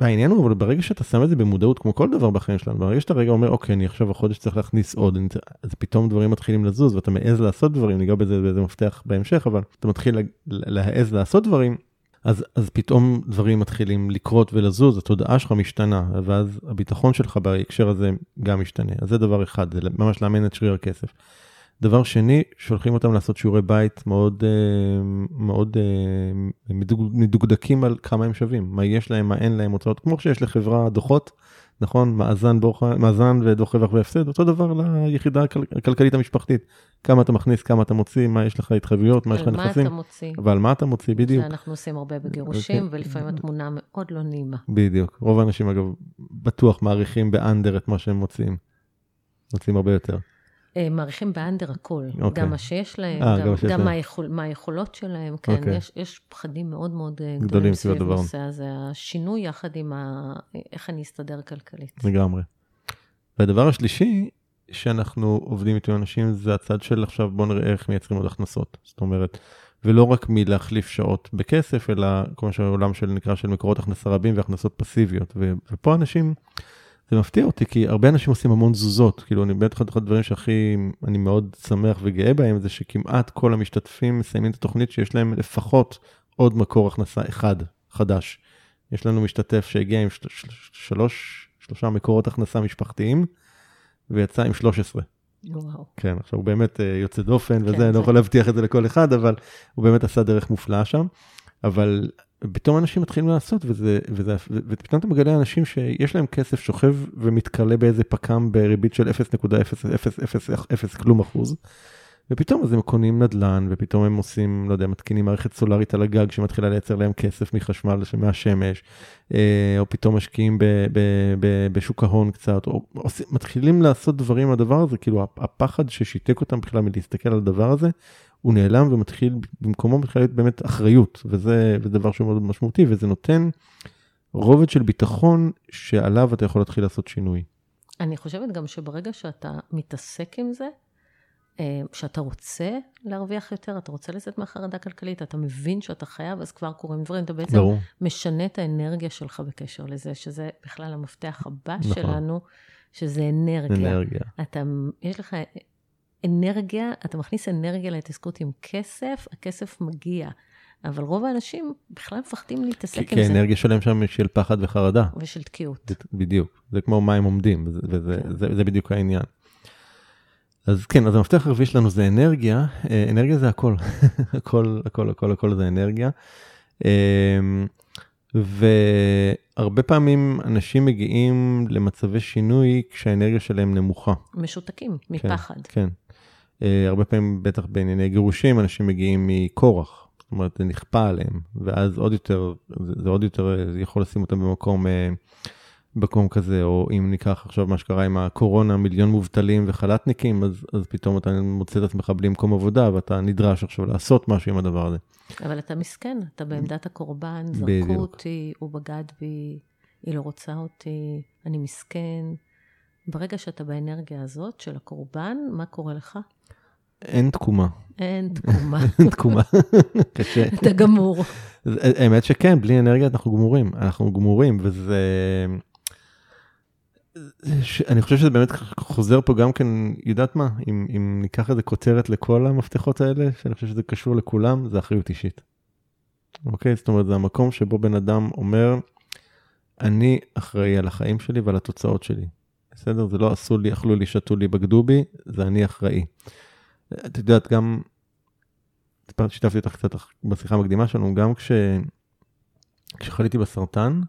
והעניין הוא, אבל ברגע שאתה שם את זה במודעות, כמו כל דבר בחיים שלנו, ברגע שאתה רגע אומר, אוקיי, אני עכשיו החודש צריך להכניס עוד, אז פתאום דברים מתחילים לזוז, ואתה מעז לעשות דברים, ניגע בזה באיזה מפתח בהמשך, אבל אתה מתחיל להעז לעשות דברים, אז, אז פתאום דברים מתחילים לקרות ולזוז, התודעה שלך משתנה, ואז הביטחון שלך בהקשר הזה גם משתנה. אז זה דבר אחד, זה ממש לאמן את שריר הכסף. דבר שני, שולחים אותם לעשות שיעורי בית מאוד, אה, מאוד אה, מדוקדקים על כמה הם שווים, מה יש להם, מה אין להם, הוצאות, כמו שיש לחברה דוחות, נכון? מאזן, בוח, מאזן ודוח רווח והפסד, אותו דבר ליחידה הכלכלית המשפחתית. כמה אתה מכניס, כמה אתה מוציא, מה יש לך התחייבויות, מה יש לך נכסים. על מה אתה מוציא. ועל מה אתה מוציא, בדיוק. שאנחנו עושים הרבה בגירושים, okay. אוקיי. ולפעמים התמונה מאוד לא נעימה. בדיוק. רוב האנשים, אגב, בטוח מעריכים באנדר את מה שהם מוציאים. מוציאים הרבה יותר. אה, מעריכים באנדר הכל, okay. אוקיי. גם מה שיש להם, 아, אה, גם, גם, גם מה, היכול, מה היכולות שלהם, כן, okay. אוקיי. יש, יש פחדים מאוד מאוד אה, גדולים סביב הנושא הזה, השינוי יחד עם ה... איך אני אסתדר כלכלית. לגמרי. והדבר השלישי שאנחנו עובדים איתו אנשים זה הצד של עכשיו בוא נראה איך מייצרים עוד הכנסות, זאת אומרת, ולא רק מלהחליף שעות בכסף, אלא כמו שהעולם של נקרא של מקורות הכנסה רבים והכנסות פסיביות, ו, ופה אנשים... זה מפתיע אותי, כי הרבה אנשים עושים המון תזוזות, כאילו, אני בטח אחד הדברים שהכי, אני מאוד שמח וגאה בהם, זה שכמעט כל המשתתפים מסיימים את התוכנית שיש להם לפחות עוד מקור הכנסה אחד, חדש. יש לנו משתתף שהגיע עם של, של, שלוש, שלושה מקורות הכנסה משפחתיים, ויצא עם 13. וואו. כן, עכשיו הוא באמת אה, יוצא דופן כן, וזה, זה... אני לא יכול להבטיח את זה לכל אחד, אבל הוא באמת עשה דרך מופלאה שם. אבל פתאום אנשים מתחילים לעשות, וזה, וזה, ופתאום אתה מגלה אנשים שיש להם כסף שוכב ומתכלה באיזה פק"ם בריבית של 0.000 כלום אחוז, ופתאום אז הם קונים נדל"ן, ופתאום הם עושים, לא יודע, מתקינים מערכת סולארית על הגג שמתחילה לייצר להם כסף מחשמל מהשמש, אה, או פתאום משקיעים ב, ב, ב, בשוק ההון קצת, או עושים, מתחילים לעשות דברים על הדבר הזה, כאילו הפחד ששיתק אותם בכלל מלהסתכל על הדבר הזה, הוא נעלם ומתחיל, במקומו מתחיל להיות באמת אחריות, וזה, וזה דבר שהוא מאוד משמעותי, וזה נותן רובד של ביטחון שעליו אתה יכול להתחיל לעשות שינוי. אני חושבת גם שברגע שאתה מתעסק עם זה, אה, שאתה רוצה להרוויח יותר, אתה רוצה לצאת מהחרדה כלכלית, אתה מבין שאתה חייב, אז כבר קורים דברים, אתה בעצם ברור. משנה את האנרגיה שלך בקשר לזה, שזה בכלל המפתח הבא נכון. שלנו, שזה אנרגיה. אנרגיה. אתה, יש לך אנרגיה, אתה מכניס אנרגיה להתעסקות עם כסף, הכסף מגיע. אבל רוב האנשים בכלל מפחדים להתעסק עם זה. כי האנרגיה שלהם שם של פחד וחרדה. ושל תקיעות. בדיוק, זה כמו מים עומדים, וזה כן. זה, זה בדיוק העניין. אז כן, אז המפתח הרביעי שלנו זה אנרגיה, אה, אנרגיה זה הכל, הכל, הכל, הכל, הכל זה אנרגיה. אמ, והרבה פעמים אנשים מגיעים למצבי שינוי כשהאנרגיה שלהם נמוכה. משותקים, מפחד. כן, כן. אה, הרבה פעמים, בטח בענייני גירושים, אנשים מגיעים מכורח. זאת אומרת, זה נכפה עליהם, ואז עוד יותר, זה, זה עוד יותר, זה יכול לשים אותם במקום, אה, במקום כזה, או אם ניקח עכשיו מה שקרה עם הקורונה, מיליון מובטלים וחל"תניקים, אז, אז פתאום אתה מוצא את עצמך בלי מקום עבודה, ואתה נדרש עכשיו לעשות משהו עם הדבר הזה. אבל אתה מסכן, אתה בעמדת הקורבן, זרקו בדיוק. אותי, הוא בגד בי, היא לא רוצה אותי, אני מסכן. ברגע שאתה באנרגיה הזאת של הקורבן, מה קורה לך? אין תקומה. אין תקומה. אין תקומה, קשה. אתה גמור. האמת שכן, בלי אנרגיה אנחנו גמורים. אנחנו גמורים, וזה... אני חושב שזה באמת חוזר פה גם כן, יודעת מה, אם, אם ניקח איזה כותרת לכל המפתחות האלה, שאני חושב שזה קשור לכולם, זה אחריות אישית. אוקיי? זאת אומרת, זה המקום שבו בן אדם אומר, אני אחראי על החיים שלי ועל התוצאות שלי. בסדר? זה לא עשו לי, אכלו לי, שתו לי, בגדו בי, זה אני אחראי. את יודעת, גם, שיתפתי אותך קצת בשיחה המקדימה שלנו, גם כש... כשחליתי בסרטן,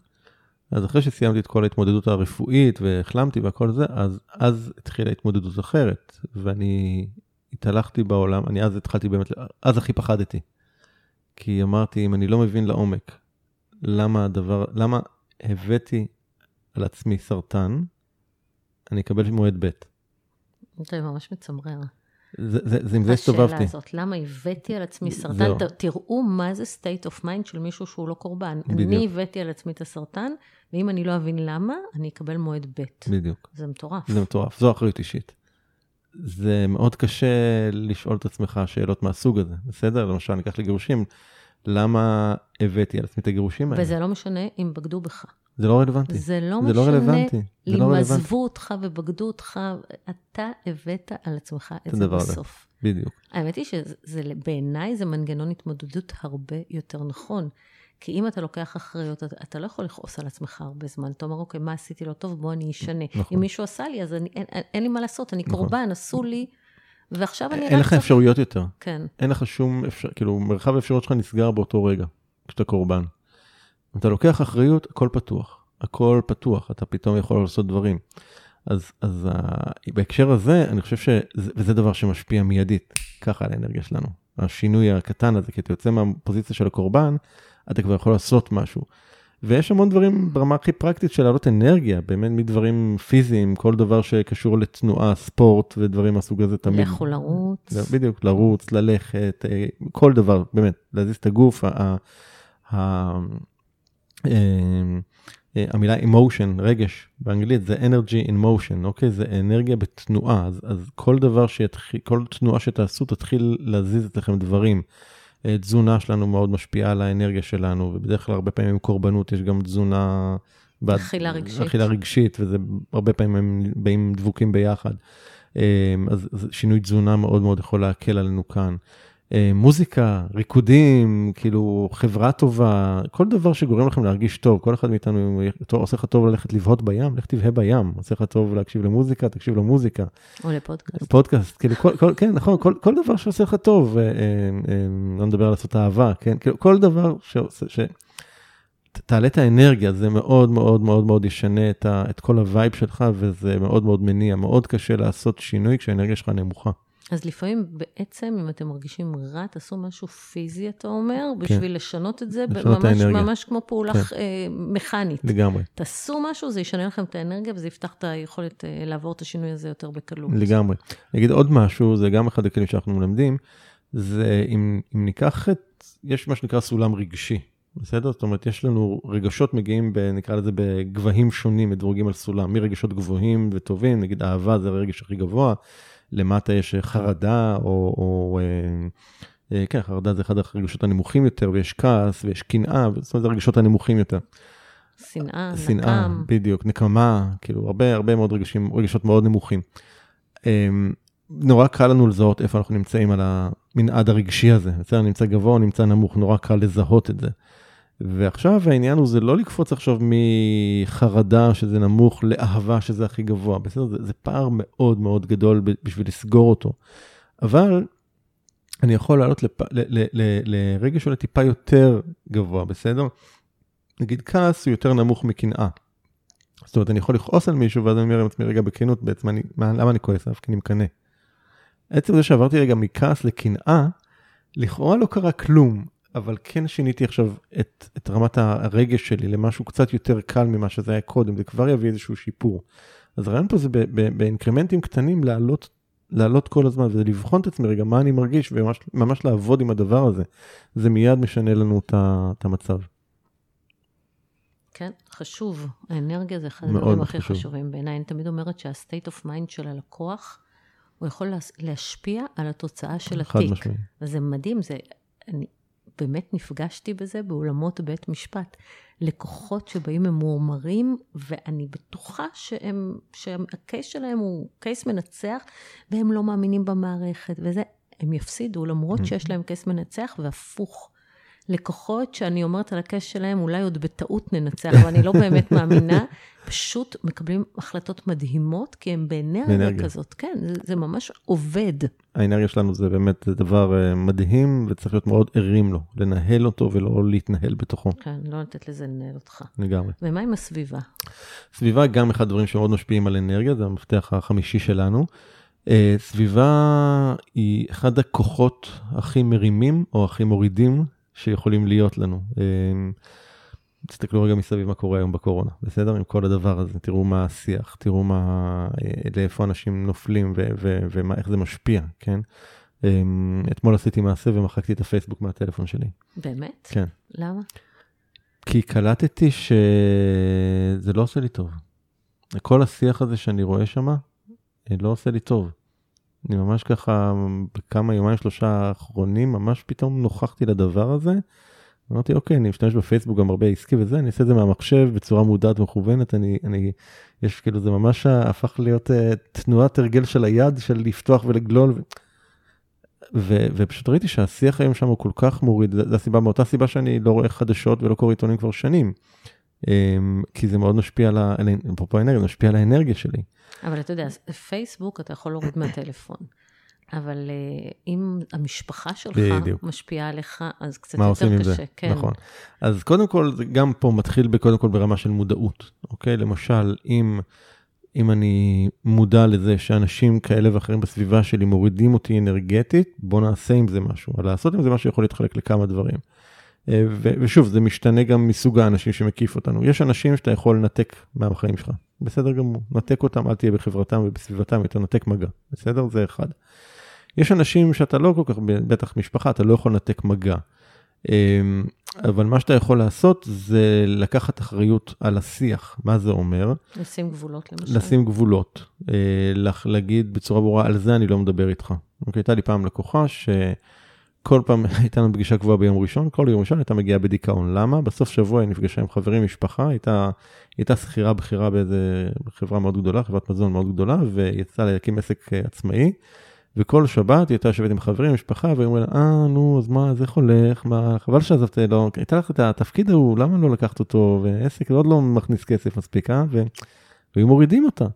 אז אחרי שסיימתי את כל ההתמודדות הרפואית והחלמתי והכל זה, אז אז התחילה התמודדות אחרת, ואני התהלכתי בעולם, אני אז התחלתי באמת, אז הכי פחדתי. כי אמרתי, אם אני לא מבין לעומק למה הדבר, למה הבאתי על עצמי סרטן, אני אקבל מועד ב'. זה ממש מצמרר. זה, זה, זה עם זה הסתובבתי. השאלה הזאת, למה הבאתי על עצמי סרטן? ת, תראו מה זה state of mind של מישהו שהוא לא קורבן. בדיוק. אני הבאתי על עצמי את הסרטן, ואם אני לא אבין למה, אני אקבל מועד ב'. בדיוק. זה מטורף. זה מטורף, זו אחריות אישית. זה מאוד קשה לשאול את עצמך שאלות מהסוג הזה, בסדר? למשל, ניקח לגירושים, למה הבאתי על עצמי את הגירושים האלה? וזה לא משנה אם בגדו בך. זה לא רלוונטי. זה לא זה לא משנה רלוונטי. לא אם רלוונטי. עזבו אותך ובגדו אותך, אתה הבאת על עצמך את זה הזה. בסוף. בדיוק. בדיוק. האמת היא שבעיניי זה מנגנון התמודדות הרבה יותר נכון. כי אם אתה לוקח אחריות, אתה, אתה לא יכול לכעוס על עצמך הרבה זמן. אתה אומר, אוקיי, מה עשיתי לא טוב? בוא אני אשנה. נכון. אם מישהו עשה לי, אז אני, אין, אין, אין לי מה לעשות, אני נכון. קורבן, עשו לי, ועכשיו אני אין לך צריך- אפשרויות יותר. כן, אין לך שום אפשר, כאילו, מרחב האפשרויות שלך נסגר באותו רגע, כשאתה קורבן. אתה לוקח אחריות, הכל פתוח. הכל פתוח, אתה פתאום יכול לעשות דברים. אז, אז uh, בהקשר הזה, אני חושב שזה, וזה דבר שמשפיע מיידית, ככה על האנרגיה שלנו. השינוי הקטן הזה, כי אתה יוצא מהפוזיציה של הקורבן, אתה כבר יכול לעשות משהו. ויש המון דברים ברמה הכי פרקטית של להעלות אנרגיה, באמת מדברים פיזיים, כל דבר שקשור לתנועה, ספורט ודברים מהסוג הזה תמיד. לכו לרוץ. זה בדיוק, לרוץ, ללכת, אה, כל דבר, באמת, להזיז את הגוף. ה- ה- המילה emotion, רגש, באנגלית זה energy in motion, אוקיי? זה אנרגיה בתנועה, אז, אז כל דבר שיתחיל, כל תנועה שתעשו תתחיל להזיז אצלכם דברים. אה, תזונה שלנו מאוד משפיעה על האנרגיה שלנו, ובדרך כלל הרבה פעמים קורבנות יש גם תזונה... אכילה רגשית. אכילה רגשית, וזה הרבה פעמים הם באים דבוקים ביחד. אה, אז, אז שינוי תזונה מאוד מאוד יכול להקל עלינו כאן. אה, מוזיקה, ריקודים, כאילו חברה טובה, כל דבר שגורם לכם להרגיש טוב, כל אחד מאיתנו, עושה לך טוב ללכת לבהות בים, לך תבהה בים, עושה לך טוב להקשיב למוזיקה, תקשיב למוזיקה. או לפודקאסט. פודקאסט, כאילו, כל, כל, כן, נכון, כל, כל דבר שעושה לך טוב, אה, אה, לא נדבר על לעשות אהבה, כן, כאילו, כל דבר שעושה, ש... תעלה את האנרגיה, זה מאוד מאוד מאוד מאוד ישנה את, ה, את כל הווייב שלך, וזה מאוד מאוד מניע, מאוד קשה לעשות שינוי כשהאנרגיה שלך נמוכה. אז לפעמים בעצם, אם אתם מרגישים רע, תעשו משהו פיזי, אתה אומר, בשביל לשנות את זה, כן. לשנות את ממש, האנרגיה. ממש כמו פעולה כן. אה, מכנית. לגמרי, תעשו משהו, זה ישנה לכם את האנרגיה, וזה יפתח את היכולת אה, לעבור את השינוי הזה יותר בקלות. לגמרי. אני אגיד עוד משהו, זה גם אחד הכלים שאנחנו מלמדים, זה אם, אם ניקח את, יש מה שנקרא סולם רגשי, בסדר? זאת אומרת, יש לנו רגשות מגיעים, ב, נקרא לזה בגבהים שונים, מדורגים על סולם, מרגשות גבוהים וטובים, נגיד אהבה זה הרגש הכי גבוה, למטה יש חרדה, או, או אה, אה, כן, חרדה זה אחד הרגשות הנמוכים יותר, ויש כעס, ויש קנאה, זאת אומרת, זה הרגשות הנמוכים יותר. שנאה, שנאה, נקם. בדיוק, נקמה, כאילו הרבה הרבה מאוד רגשים, רגשות מאוד נמוכים. אמ, נורא קל לנו לזהות איפה אנחנו נמצאים על המנעד הרגשי הזה, בסדר, נמצא גבוה נמצא נמוך, נורא קל לזהות את זה. ועכשיו העניין הוא זה לא לקפוץ עכשיו מחרדה שזה נמוך לאהבה שזה הכי גבוה, בסדר? זה, זה פער מאוד מאוד גדול בשביל לסגור אותו. אבל אני יכול לעלות לפ... ל- ל- ל- לרגש שעולה טיפה יותר גבוה, בסדר? נגיד כעס הוא יותר נמוך מקנאה. זאת אומרת, אני יכול לכעוס על מישהו, ואז אני אומר לעצמי, רגע, בכנות, בעצם, אני, מה, למה אני כועס עליו? כי אני מקנא. עצם זה שעברתי רגע מכעס לקנאה, לכאורה לא קרה כלום, אבל כן שיניתי עכשיו את, את רמת הרגש שלי למשהו קצת יותר קל ממה שזה היה קודם, זה כבר יביא איזשהו שיפור. אז הרעיון פה זה ב- ב- באינקרמנטים קטנים לעלות, לעלות כל הזמן, ולבחון את עצמי רגע מה אני מרגיש, וממש ממש לעבוד עם הדבר הזה. זה מיד משנה לנו את את המצב. כן, חשוב. האנרגיה זה אחד הדברים הכי חשוב. חשובים בעיניי. אני תמיד אומרת שה-state of mind של הלקוח, הוא יכול להשפיע על התוצאה של חד התיק. משמעי. וזה מדהים, זה, אני באמת נפגשתי בזה באולמות בית משפט. לקוחות שבאים ממורמרים, ואני בטוחה שהם, שהקייס שלהם הוא קייס מנצח, והם לא מאמינים במערכת, וזה, הם יפסידו, למרות שיש להם קייס מנצח, והפוך. לקוחות שאני אומרת על הקייס שלהם, אולי עוד בטעות ננצח, ואני לא באמת מאמינה, פשוט מקבלים החלטות מדהימות, כי הם באנרגיה באנרגיה. כזאת. כן, זה, זה ממש עובד. האנרגיה שלנו זה באמת זה דבר אה, מדהים, וצריך להיות מאוד ערים לו, לנהל אותו ולא להתנהל בתוכו, כן, לא לתת לזה לנהל אותך. לגמרי. ומה עם הסביבה? סביבה גם אחד הדברים שמאוד משפיעים על אנרגיה, זה המפתח החמישי שלנו. אה, סביבה היא אחד הכוחות הכי מרימים או הכי מורידים שיכולים להיות לנו. אמ, תסתכלו רגע מסביב מה קורה היום בקורונה, בסדר? עם כל הדבר הזה, תראו מה השיח, תראו מה, אה, לאיפה אנשים נופלים ואיך זה משפיע, כן? אמ, אתמול עשיתי מעשה ומחקתי את הפייסבוק מהטלפון שלי. באמת? כן. למה? כי קלטתי שזה לא עושה לי טוב. כל השיח הזה שאני רואה שם, אה, לא עושה לי טוב. אני ממש ככה, בכמה יומיים שלושה האחרונים, ממש פתאום נוכחתי לדבר הזה. אמרתי, אוקיי, אני משתמש בפייסבוק גם הרבה עסקי וזה, אני אעשה את זה מהמחשב בצורה מודעת ומכוונת, אני, אני, יש כאילו, זה ממש הפך להיות uh, תנועת הרגל של היד, של לפתוח ולגלול. ו... ו, ופשוט ראיתי שהשיח היום שם הוא כל כך מוריד, זו הסיבה, מאותה סיבה שאני לא רואה חדשות ולא קורא עיתונים כבר שנים. Um, כי זה מאוד משפיע על, אפרופו האנרגיה, זה משפיע על האנרגיה שלי. אבל אתה יודע, פייסבוק אתה יכול להוריד מהטלפון. אבל uh, אם המשפחה שלך בדיוק. משפיעה עליך, אז קצת יותר קשה. מה עושים עם זה? כן. נכון. אז קודם כל, זה גם פה מתחיל קודם כל ברמה של מודעות, אוקיי? למשל, אם, אם אני מודע לזה שאנשים כאלה ואחרים בסביבה שלי מורידים אותי אנרגטית, בוא נעשה עם זה משהו. לעשות עם זה משהו יכול להתחלק לכמה דברים. אה, ושוב, זה משתנה גם מסוג האנשים שמקיף אותנו. יש אנשים שאתה יכול לנתק מהחיים שלך, בסדר גמור, נתק אותם, אל תהיה בחברתם ובסביבתם, יותר נתק מגע, בסדר? זה אחד. יש אנשים שאתה לא כל כך, בטח משפחה, אתה לא יכול לנתק מגע. אמ, אבל מה שאתה יכול לעשות זה לקחת אחריות על השיח, מה זה אומר? לשים גבולות למשל. לשים גבולות, אה, להגיד בצורה ברורה, על זה אני לא מדבר איתך. אוקיי, הייתה לי פעם לקוחה ש... כל פעם הייתה לנו פגישה קבועה ביום ראשון, כל יום ראשון הייתה מגיעה בדיכאון. למה? בסוף שבוע היא נפגשה עם חברים, משפחה, הייתה, הייתה שכירה בכירה באיזה חברה מאוד גדולה, חברת מזון מאוד גדולה, ויצאה להקים עסק אה, עצמאי. וכל שבת היא הייתה יושבת עם חברים, משפחה, והיא אומרת, אה, נו, אז מה, אז איך הולך? מה, חבל שעזבת, לא, הייתה לך את התפקיד ההוא, למה לא לקחת אותו? ועסק עוד לא מכניס כסף מספיק, אה? והיו מורידים אותה.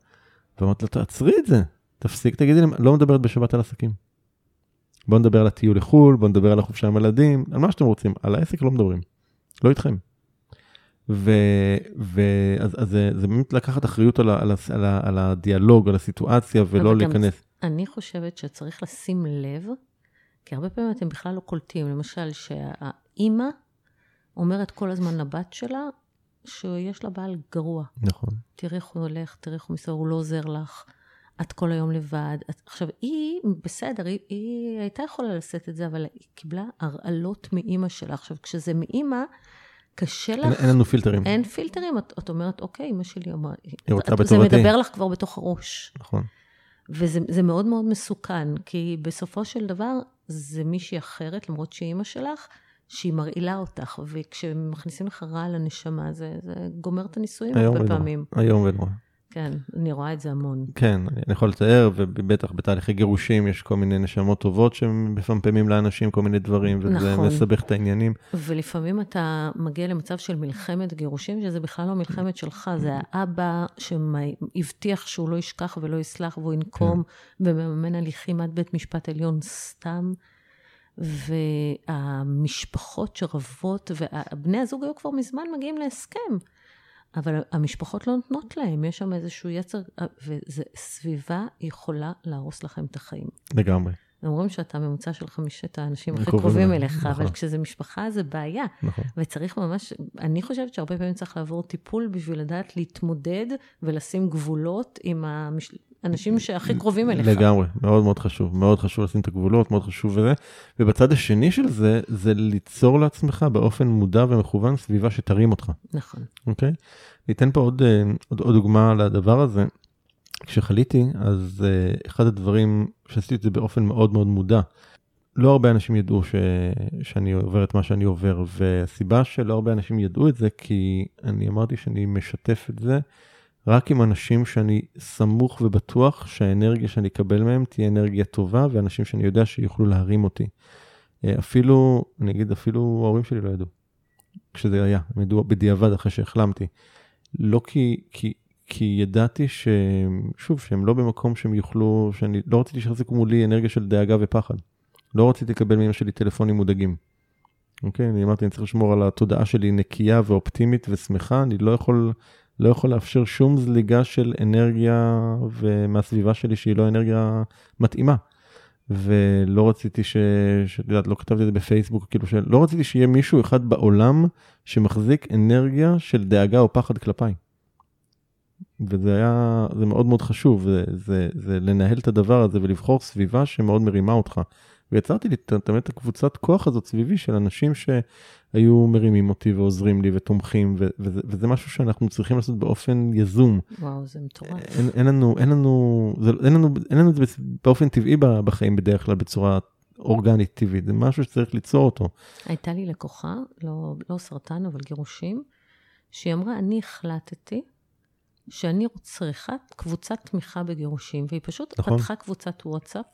ואמרתי לה, תעצרי את זה, תפסיק, תגידי לא מדברת בשבת על עסקים. בוא נדבר על הטיול לחו"ל, בוא נדבר על החופשה עם ילדים, על מה שאתם רוצים, על העסק לא מדברים, לא איתכם. ואז זה, זה באמת לקחת אחריות על, על, על, על הדיאלוג, על הסיטואציה, ולא להיכנס. אני חושבת שצריך לשים לב, כי הרבה פעמים אתם בכלל לא קולטים, למשל שהאימא אומרת כל הזמן לבת שלה, שיש לה בעל גרוע. נכון. תראה איך הוא הולך, תראה איך הוא מסתובב, הוא לא עוזר לך. את כל היום לבד. את, עכשיו, היא, בסדר, היא, היא הייתה יכולה לשאת את זה, אבל היא קיבלה הרעלות מאימא שלה. עכשיו, כשזה מאימא, קשה לך... אין, אין לנו פילטרים. אין פילטרים, את, את אומרת, אוקיי, אימא שלי אמרה... היא רוצה בטובתי. זה מדבר לך כבר בתוך הראש. נכון. וזה מאוד מאוד מסוכן, כי בסופו של דבר, זה מישהי אחרת, למרות שהיא אימא שלך, שהיא מרעילה אותך, וכשמכניסים לך רע על הנשמה, זה, זה גומר את הנישואים הרבה פעמים. היום ונורא. כן, אני רואה את זה המון. כן, אני יכול לתאר, ובטח בתהליכי גירושים יש כל מיני נשמות טובות שמפמפמים לאנשים כל מיני דברים, וזה נכון. מסבך את העניינים. ולפעמים אתה מגיע למצב של מלחמת גירושים, שזה בכלל לא מלחמת שלך, זה האבא שהבטיח שהוא לא ישכח ולא יסלח, והוא ינקום, כן. ומממן הליכים עד בית משפט עליון סתם. והמשפחות שרבות, ובני הזוג היו כבר מזמן מגיעים להסכם. אבל המשפחות לא נותנות להם, יש שם איזשהו יצר, וסביבה יכולה להרוס לכם את החיים. לגמרי. אומרים שאתה ממוצע של חמישת האנשים הכי קרובים אליך, נכון. אבל כשזה משפחה זה בעיה. נכון. וצריך ממש, אני חושבת שהרבה פעמים צריך לעבור טיפול בשביל לדעת להתמודד ולשים גבולות עם המש... אנשים שהכי קרובים אליך. לגמרי, מאוד מאוד חשוב, מאוד חשוב לשים את הגבולות, מאוד חשוב וזה. ובצד השני של זה, זה ליצור לעצמך באופן מודע ומכוון סביבה שתרים אותך. נכון. אוקיי? ניתן פה עוד, אה, עוד, עוד דוגמה לדבר הזה. כשחליתי, אז uh, אחד הדברים שעשיתי את זה באופן מאוד מאוד מודע, לא הרבה אנשים ידעו ש... שאני עובר את מה שאני עובר, והסיבה שלא הרבה אנשים ידעו את זה, כי אני אמרתי שאני משתף את זה רק עם אנשים שאני סמוך ובטוח שהאנרגיה שאני אקבל מהם תהיה אנרגיה טובה, ואנשים שאני יודע שיוכלו להרים אותי. אה, אפילו, אני אגיד, אפילו ההורים שלי לא ידעו, כשזה היה, הם ידעו בדיעבד אחרי שהחלמתי. לא כי, כי, כי ידעתי ש... שוב, שהם לא במקום שהם יוכלו, שאני לא רציתי שיחזיקו מולי אנרגיה של דאגה ופחד. לא רציתי לקבל מאמא שלי טלפונים מודאגים. אוקיי? אני אמרתי, אני צריך לשמור על התודעה שלי נקייה ואופטימית ושמחה, אני לא יכול לא יכול לאפשר שום זליגה של אנרגיה מהסביבה שלי שהיא לא אנרגיה מתאימה. ולא רציתי ש... שאת יודעת, לא כתבתי את זה בפייסבוק, כאילו שלא רציתי שיהיה מישהו אחד בעולם שמחזיק אנרגיה של דאגה או פחד כלפיי. וזה היה, זה מאוד מאוד חשוב, זה, זה, זה לנהל את הדבר הזה ולבחור סביבה שמאוד מרימה אותך. ויצרתי לי תמיד את הקבוצת כוח הזאת סביבי של אנשים שהיו מרימים אותי ועוזרים לי ותומכים, ו- וזה, וזה משהו שאנחנו צריכים לעשות באופן יזום. וואו, זה מטורף. אין, אין לנו, אין לנו, זה, אין לנו, אין לנו את זה באופן טבעי בחיים בדרך כלל בצורה אורגנית טבעית, זה משהו שצריך ליצור אותו. הייתה לי לקוחה, לא, לא סרטן, אבל גירושים, שהיא אמרה, אני החלטתי שאני צריכה קבוצת תמיכה בגירושים, והיא פשוט נכון. פתחה קבוצת וואטסאפ.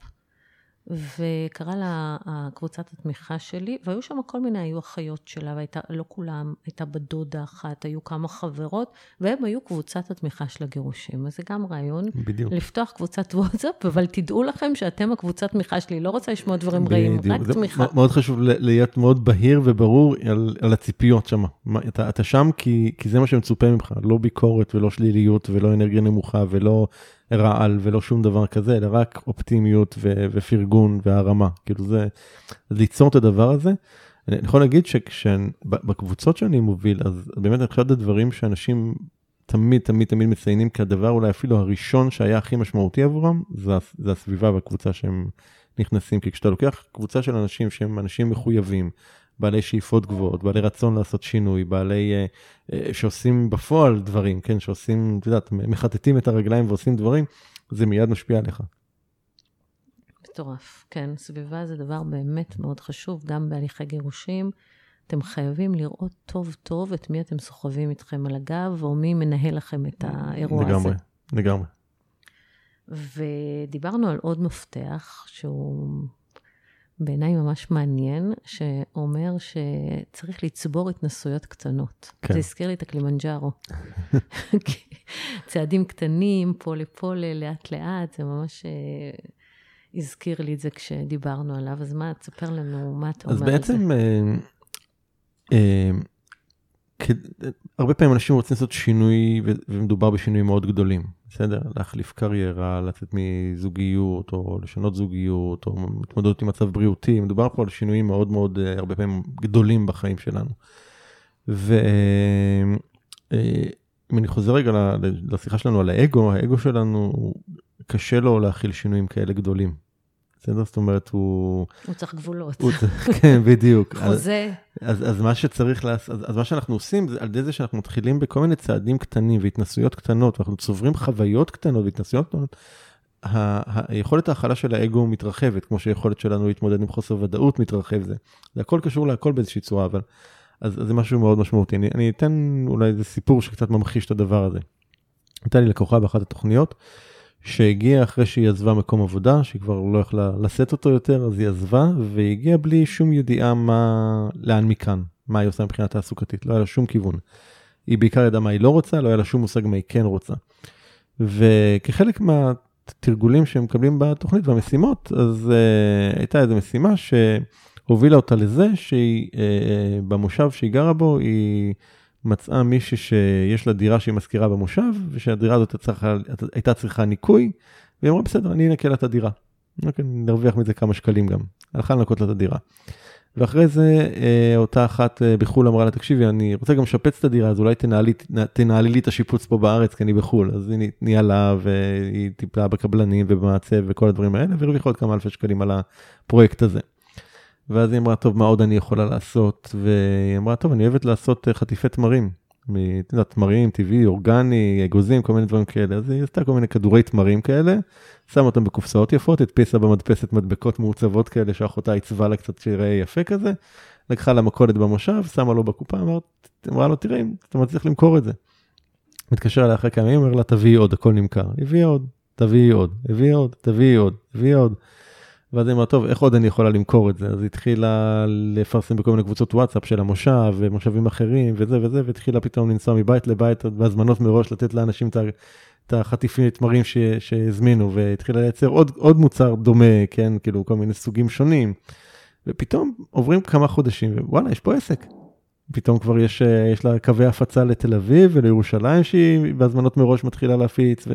וקרא לה קבוצת התמיכה שלי, והיו שם כל מיני, היו אחיות שלה, והייתה, לא כולם, הייתה בדודה אחת, היו כמה חברות, והם היו קבוצת התמיכה של הגירושים. אז זה גם רעיון. בדיוק. לפתוח קבוצת וואטסאפ, אבל תדעו לכם שאתם הקבוצת תמיכה שלי, לא רוצה לשמוע דברים בדיוק. רעים, רק זה תמיכה. מאוד חשוב להיות מאוד בהיר וברור על, על הציפיות שם. אתה, אתה שם כי, כי זה מה שמצופה ממך, לא ביקורת ולא שליליות ולא אנרגיה נמוכה ולא רעל ולא שום דבר כזה, אלא רק אופטימיות ו- ופרגון והרמה. כאילו זה, ליצור את הדבר הזה. אני יכול להגיד שבקבוצות שאני מוביל, אז באמת אחד הדברים שאנשים תמיד תמיד תמיד מציינים כדבר אולי אפילו הראשון שהיה הכי משמעותי עבורם, זה, זה הסביבה והקבוצה שהם נכנסים. כי כשאתה לוקח קבוצה של אנשים שהם אנשים מחויבים, בעלי שאיפות גבוהות, בעלי רצון לעשות שינוי, בעלי, אה, אה, שעושים בפועל דברים, כן, שעושים, את יודעת, מחטטים את הרגליים ועושים דברים, זה מיד משפיע עליך. מטורף, כן, סביבה זה דבר באמת מאוד חשוב, גם בהליכי גירושים. אתם חייבים לראות טוב טוב את מי אתם סוחבים איתכם על הגב, או מי מנהל לכם את האירוע לגמרי, הזה. לגמרי, לגמרי. ודיברנו על עוד מפתח, שהוא בעיניי ממש מעניין, שאומר שצריך לצבור התנסויות קטנות. כן. זה הזכיר לי את הקלימנג'ארו. צעדים קטנים, פה לפה, לאט לאט, זה ממש uh, הזכיר לי את זה כשדיברנו עליו. אז מה, תספר לנו מה אתה אומר על זה. אז בעצם, uh, uh, הרבה פעמים אנשים רוצים לעשות שינוי, ומדובר בשינויים מאוד גדולים. בסדר? להחליף קריירה, לצאת מזוגיות, או לשנות זוגיות, או התמודדות עם מצב בריאותי, מדובר פה על שינויים מאוד מאוד, אה, הרבה פעמים גדולים בחיים שלנו. ואם אה, אני חוזר רגע לשיחה שלנו על האגו, האגו שלנו, קשה לו להכיל שינויים כאלה גדולים. בסדר? זאת אומרת, הוא... הוא צריך גבולות. הוא צריך, כן, בדיוק. חוזה. אז, אז, אז מה שצריך לעשות, אז, אז מה שאנחנו עושים, זה על ידי זה שאנחנו מתחילים בכל מיני צעדים קטנים והתנסויות קטנות, ואנחנו צוברים חוויות קטנות והתנסויות קטנות, היכולת ההכלה של האגו מתרחבת, כמו שהיכולת שלנו להתמודד עם חוסר ודאות מתרחב. זה, זה הכל קשור להכל באיזושהי צורה, אבל... אז, אז זה משהו מאוד משמעותי. אני, אני אתן אולי איזה סיפור שקצת ממחיש את הדבר הזה. הייתה לי לקוחה באחת התוכניות, שהגיעה אחרי שהיא עזבה מקום עבודה, שהיא כבר לא יכלה לשאת אותו יותר, אז היא עזבה, והיא הגיעה בלי שום ידיעה מה, לאן מכאן, מה היא עושה מבחינה תעסוקתית, לא היה לה שום כיוון. היא בעיקר ידעה מה היא לא רוצה, לא היה לה שום מושג מה היא כן רוצה. וכחלק מהתרגולים שהם מקבלים בתוכנית והמשימות, אז uh, הייתה איזו משימה שהובילה אותה לזה שהיא, uh, במושב שהיא גרה בו, היא... מצאה מישהי שיש לה דירה שהיא משכירה במושב, ושהדירה הזאת הייתה צריכה ניקוי, והיא אמרה, בסדר, אני אנקה לה את הדירה. אוקיי, נרוויח מזה כמה שקלים גם. הלכה לנקות לה את הדירה. ואחרי זה אה, אותה אחת אה, בחו"ל אמרה לה, תקשיבי, אני רוצה גם לשפץ את הדירה, אז אולי תנהלי, תנהלי לי את השיפוץ פה בארץ, כי אני בחו"ל. אז היא ניהלה והיא טיפלה בקבלנים ובמעצב וכל הדברים האלה, והרוויחה עוד כמה אלפי שקלים על הפרויקט הזה. ואז היא אמרה, טוב, מה עוד אני יכולה לעשות? והיא אמרה, טוב, אני אוהבת לעשות אה, חטיפי תמרים. את יודעת, תמרים, טבעי, אורגני, אגוזים, כל מיני דברים כאלה. אז היא עשתה כל מיני כדורי תמרים כאלה, שמה אותם בקופסאות יפות, הדפיסה במדפסת מדבקות מעוצבות כאלה, שאחותה עיצבה לה קצת שיראה יפה כזה. לקחה לה מכולת במושב, שמה לו בקופה, אמר, אמרה לו, תראה, אתה מצליח למכור את זה. מתקשר אליה אחרי כמה ימים, אומר לה, תביאי עוד, הכל נמכר. הביאה עוד, תביאי עוד, הביאה עוד, תביאי עוד, הביאי עוד. ואז היא אמרה, טוב, איך עוד אני יכולה למכור את זה? אז היא התחילה לפרסם בכל מיני קבוצות וואטסאפ של המושב ומושבים אחרים וזה וזה, והתחילה פתאום לנסוע מבית לבית בהזמנות מראש לתת לאנשים את החטיפים, תמרים שהזמינו, והתחילה לייצר עוד, עוד מוצר דומה, כן, כאילו כל מיני סוגים שונים. ופתאום עוברים כמה חודשים, ווואלה, יש פה עסק. פתאום כבר יש, יש לה קווי הפצה לתל אביב ולירושלים שהיא בהזמנות מראש מתחילה להפיץ. ו...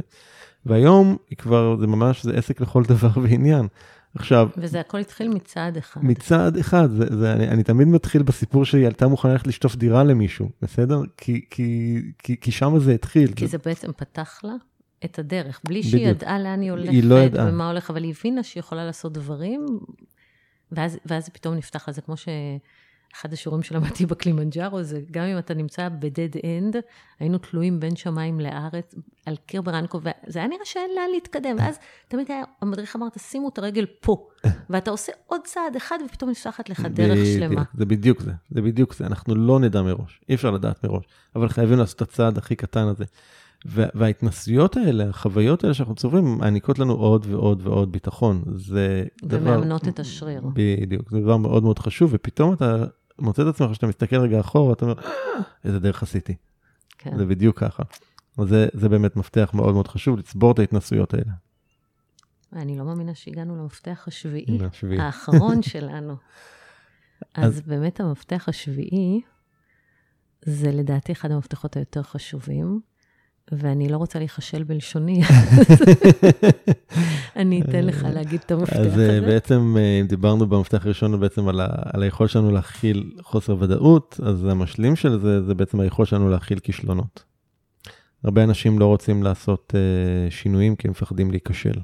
והיום היא כבר, זה ממש, זה עסק לכל דבר ועניין. עכשיו... וזה הכל התחיל מצעד אחד. מצעד אחד, זה, זה, אני, אני תמיד מתחיל בסיפור שהיא הייתה מוכנה ללכת לשטוף דירה למישהו, בסדר? כי, כי, כי, כי שם זה התחיל. כי זה בעצם פתח לה את הדרך, בלי שהיא בדיוק. ידעה לאן היא הולכת, היא לא ידעה. ומה הולך, אבל היא הבינה שהיא יכולה לעשות דברים, ואז, ואז זה פתאום נפתח לזה, כמו ש... אחד השיעורים שלמדתי בקלימנג'ארו זה גם אם אתה נמצא ב dead end, היינו תלויים בין שמיים לארץ על קיר ברנקו, וזה היה נראה שאין לאן להתקדם, ואז תמיד היה, המדריך אמר, תשימו את הרגל פה, ואתה עושה עוד צעד אחד ופתאום נפתחת לך דרך שלמה. זה בדיוק זה, זה בדיוק זה, אנחנו לא נדע מראש, אי אפשר לדעת מראש, אבל חייבים לעשות את הצעד הכי קטן הזה. וההתנסויות האלה, החוויות האלה שאנחנו צוברים, מעניקות לנו עוד ועוד ועוד ביטחון. זה דבר... ומאמנות את השריר. בדיוק, זה דבר מאוד מאוד חשוב, ופתאום אתה מוצא את עצמך שאתה מסתכל רגע אחורה, אתה אומר, אה, איזה דרך עשיתי. כן. זה בדיוק ככה. זה, זה באמת מפתח מאוד מאוד חשוב, לצבור את ההתנסויות האלה. אני לא מאמינה שהגענו למפתח השביעי, השביעי. האחרון שלנו. אז, אז באמת המפתח השביעי, זה לדעתי אחד המפתחות היותר חשובים, ואני לא רוצה להיכשל בלשוני, אני אתן לך להגיד את המפתח אה, הזה. אז בעצם, אה, אם דיברנו במפתח הראשון בעצם על, ה, על היכולת שלנו להכיל חוסר ודאות, אז המשלים של זה, זה בעצם היכולת שלנו להכיל כישלונות. הרבה אנשים לא רוצים לעשות uh, שינויים כי הם מפחדים להיכשל.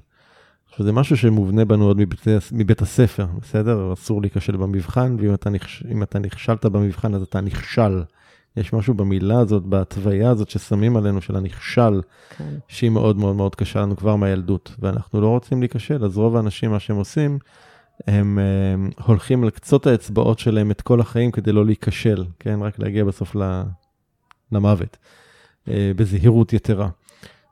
עכשיו, זה משהו שמובנה בנו עוד מבית, מבית הספר, בסדר? אסור להיכשל במבחן, ואם אתה, נכש, אתה נכשלת במבחן, אז אתה נכשל. יש משהו במילה הזאת, בהתוויה הזאת ששמים עלינו, של הנכשל, כן. שהיא מאוד מאוד מאוד קשה לנו כבר מהילדות, ואנחנו לא רוצים להיכשל, אז רוב האנשים, מה שהם עושים, הם, הם אה, הולכים על קצות האצבעות שלהם את כל החיים כדי לא להיכשל, כן? רק להגיע בסוף למוות, אה, בזהירות יתרה.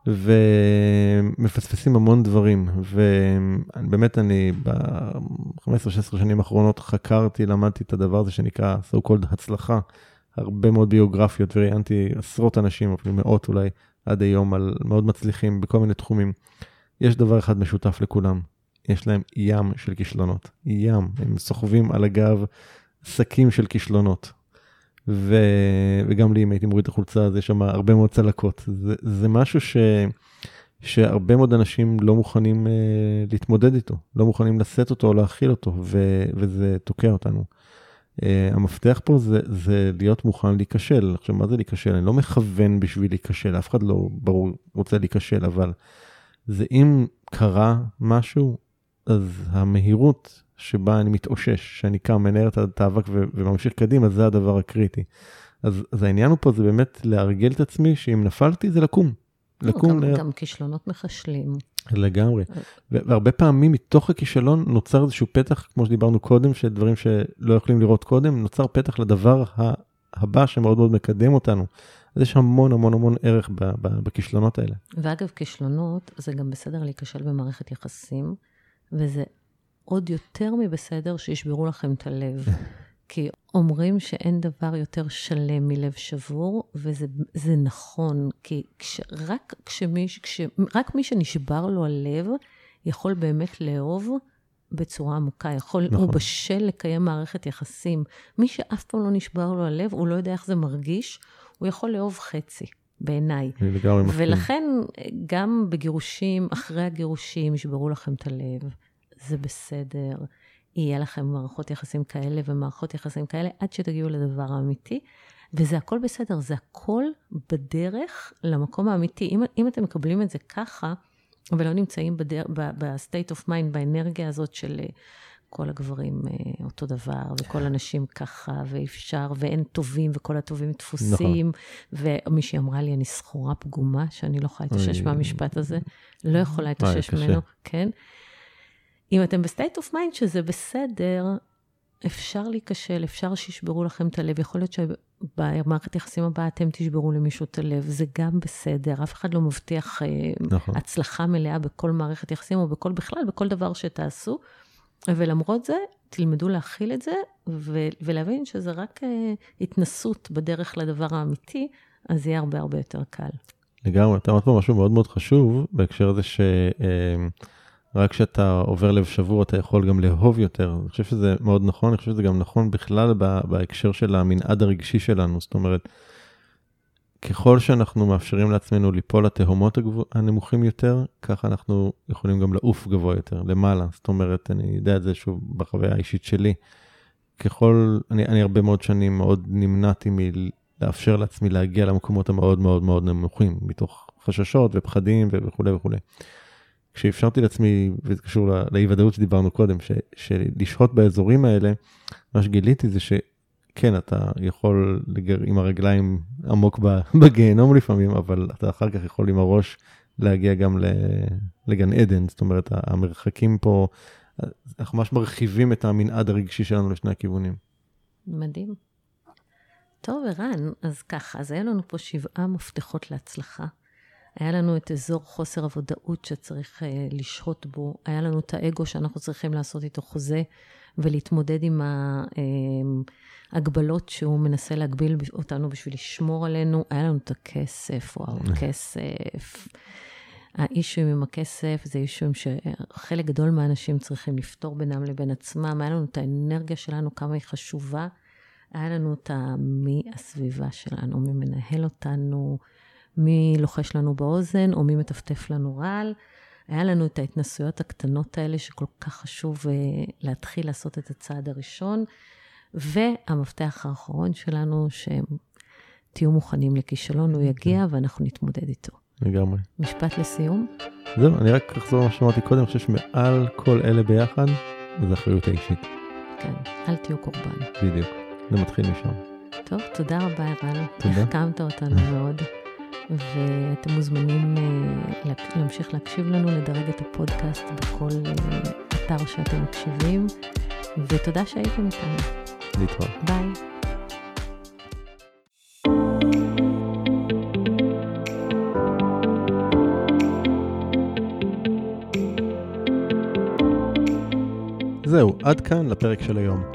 ומפספסים המון דברים, ובאמת אני ב-15-16 שנים האחרונות חקרתי, למדתי את הדבר הזה שנקרא so called הצלחה. הרבה מאוד ביוגרפיות וראיינתי עשרות אנשים, אפילו מאות אולי, עד היום, על מאוד מצליחים בכל מיני תחומים. יש דבר אחד משותף לכולם, יש להם ים של כישלונות. ים, הם סוחבים על הגב שקים של כישלונות. ו... וגם לי, אם הייתי מוריד את החולצה, אז יש שם הרבה מאוד צלקות. זה, זה משהו ש... שהרבה מאוד אנשים לא מוכנים uh, להתמודד איתו, לא מוכנים לשאת אותו או להכיל אותו, ו... וזה תוקע אותנו. Uh, המפתח פה זה, זה להיות מוכן להיכשל. עכשיו, מה זה להיכשל? אני לא מכוון בשביל להיכשל, אף אחד לא ברור רוצה להיכשל, אבל זה אם קרה משהו, אז המהירות שבה אני מתאושש, שאני קם, מנהל את האבק וממשיך קדימה, זה הדבר הקריטי. אז, אז העניין הוא פה זה באמת לארגל את עצמי, שאם נפלתי זה לקום. לא, לקום. גם, ל... גם כישלונות מחשלים. לגמרי. והרבה פעמים מתוך הכישלון נוצר איזשהו פתח, כמו שדיברנו קודם, שדברים שלא יכולים לראות קודם, נוצר פתח לדבר הבא שמאוד מאוד מקדם אותנו. אז יש המון המון המון ערך בכישלונות האלה. ואגב, כישלונות זה גם בסדר להיכשל במערכת יחסים, וזה עוד יותר מבסדר שישברו לכם את הלב. כי אומרים שאין דבר יותר שלם מלב שבור, וזה נכון, כי כש, רק, כשמי, כש, רק מי שנשבר לו הלב, יכול באמת לאהוב בצורה עמוקה, יכול, נכון. הוא בשל לקיים מערכת יחסים. מי שאף פעם לא נשבר לו הלב, הוא לא יודע איך זה מרגיש, הוא יכול לאהוב חצי. בעיניי. ולכן, גם בגירושים, אחרי הגירושים, ישברו לכם את הלב, זה בסדר. יהיה לכם מערכות יחסים כאלה ומערכות יחסים כאלה, עד שתגיעו לדבר האמיתי. וזה הכל בסדר, זה הכל בדרך למקום האמיתי. אם, אם אתם מקבלים את זה ככה, ולא נמצאים ב-state of mind, באנרגיה הזאת של אה, כל הגברים אה, אותו דבר, וכל הנשים ככה, ואפשר, ואין טובים, וכל הטובים תפוסים. נכון. ומישהי אמרה לי, אני סחורה פגומה, שאני לא יכולה להתאושש מהמשפט הזה, לא יכולה להתאושש ממנו, כן? אם אתם ב state of mind שזה בסדר, אפשר להיכשל, אפשר שישברו לכם את הלב. יכול להיות שבמערכת יחסים הבאה אתם תשברו למישהו את הלב, זה גם בסדר. אף אחד לא מבטיח אה, נכון. הצלחה מלאה בכל מערכת יחסים או בכל בכלל, בכל דבר שתעשו. ולמרות זה, תלמדו להכיל את זה ו- ולהבין שזה רק uh, התנסות בדרך לדבר האמיתי, אז יהיה הרבה הרבה יותר קל. לגמרי, אתה אמרת פה משהו מאוד מאוד חשוב בהקשר הזה ש... Uh, רק כשאתה עובר לב שבור אתה יכול גם לאהוב יותר. אני חושב שזה מאוד נכון, אני חושב שזה גם נכון בכלל בהקשר של המנעד הרגשי שלנו. זאת אומרת, ככל שאנחנו מאפשרים לעצמנו ליפול לתהומות הנמוכים יותר, ככה אנחנו יכולים גם לעוף גבוה יותר, למעלה. זאת אומרת, אני יודע את זה שוב בחוויה האישית שלי. ככל, אני, אני הרבה מאוד שנים מאוד נמנעתי מלאפשר לעצמי להגיע למקומות המאוד מאוד מאוד נמוכים, מתוך חששות ופחדים וכולי וכולי. כשאפשרתי לעצמי, וזה קשור לאי ודאות שדיברנו קודם, ש, שלשהות באזורים האלה, מה שגיליתי זה שכן, אתה יכול לגר, עם הרגליים עמוק בגיהנום לפעמים, אבל אתה אחר כך יכול עם הראש להגיע גם לגן עדן, זאת אומרת, המרחקים פה, אנחנו ממש מרחיבים את המנעד הרגשי שלנו לשני הכיוונים. מדהים. טוב, ערן, אז ככה, אז היה לנו פה שבעה מפתחות להצלחה. היה לנו את אזור חוסר הוודאות שצריך uh, לשהות בו, היה לנו את האגו שאנחנו צריכים לעשות איתו חוזה ולהתמודד עם ההגבלות שהוא מנסה להגביל אותנו בשביל לשמור עלינו, היה לנו את הכסף, וואו, הכסף. האישויים עם הכסף זה אישויים שחלק גדול מהאנשים צריכים לפתור בינם לבין עצמם, היה לנו את האנרגיה שלנו, כמה היא חשובה, היה לנו את מי הסביבה שלנו, מי מנהל אותנו, מי לוחש לנו באוזן או מי מטפטף לנו רעל. היה לנו את ההתנסויות הקטנות האלה שכל כך חשוב uh, להתחיל לעשות את הצעד הראשון. והמפתח האחרון שלנו, שתהיו מוכנים לכישלון, הוא יגיע ואנחנו נתמודד איתו. לגמרי. משפט לסיום? זהו, אני רק אחזור למה שאמרתי קודם, אני חושב שמעל כל אלה ביחד, זה אחריות האישית. כן, אל תהיו קורבן. בדיוק, זה מתחיל משם. טוב, תודה רבה, ערן. תודה. החכמת אותנו מאוד. ואתם מוזמנים אה, להמשיך להקשיב לנו, לדרג את הפודקאסט בכל אה, אתר שאתם מקשיבים, ותודה שהייתם איתנו. להתראות. ביי. זהו, עד כאן לפרק של היום.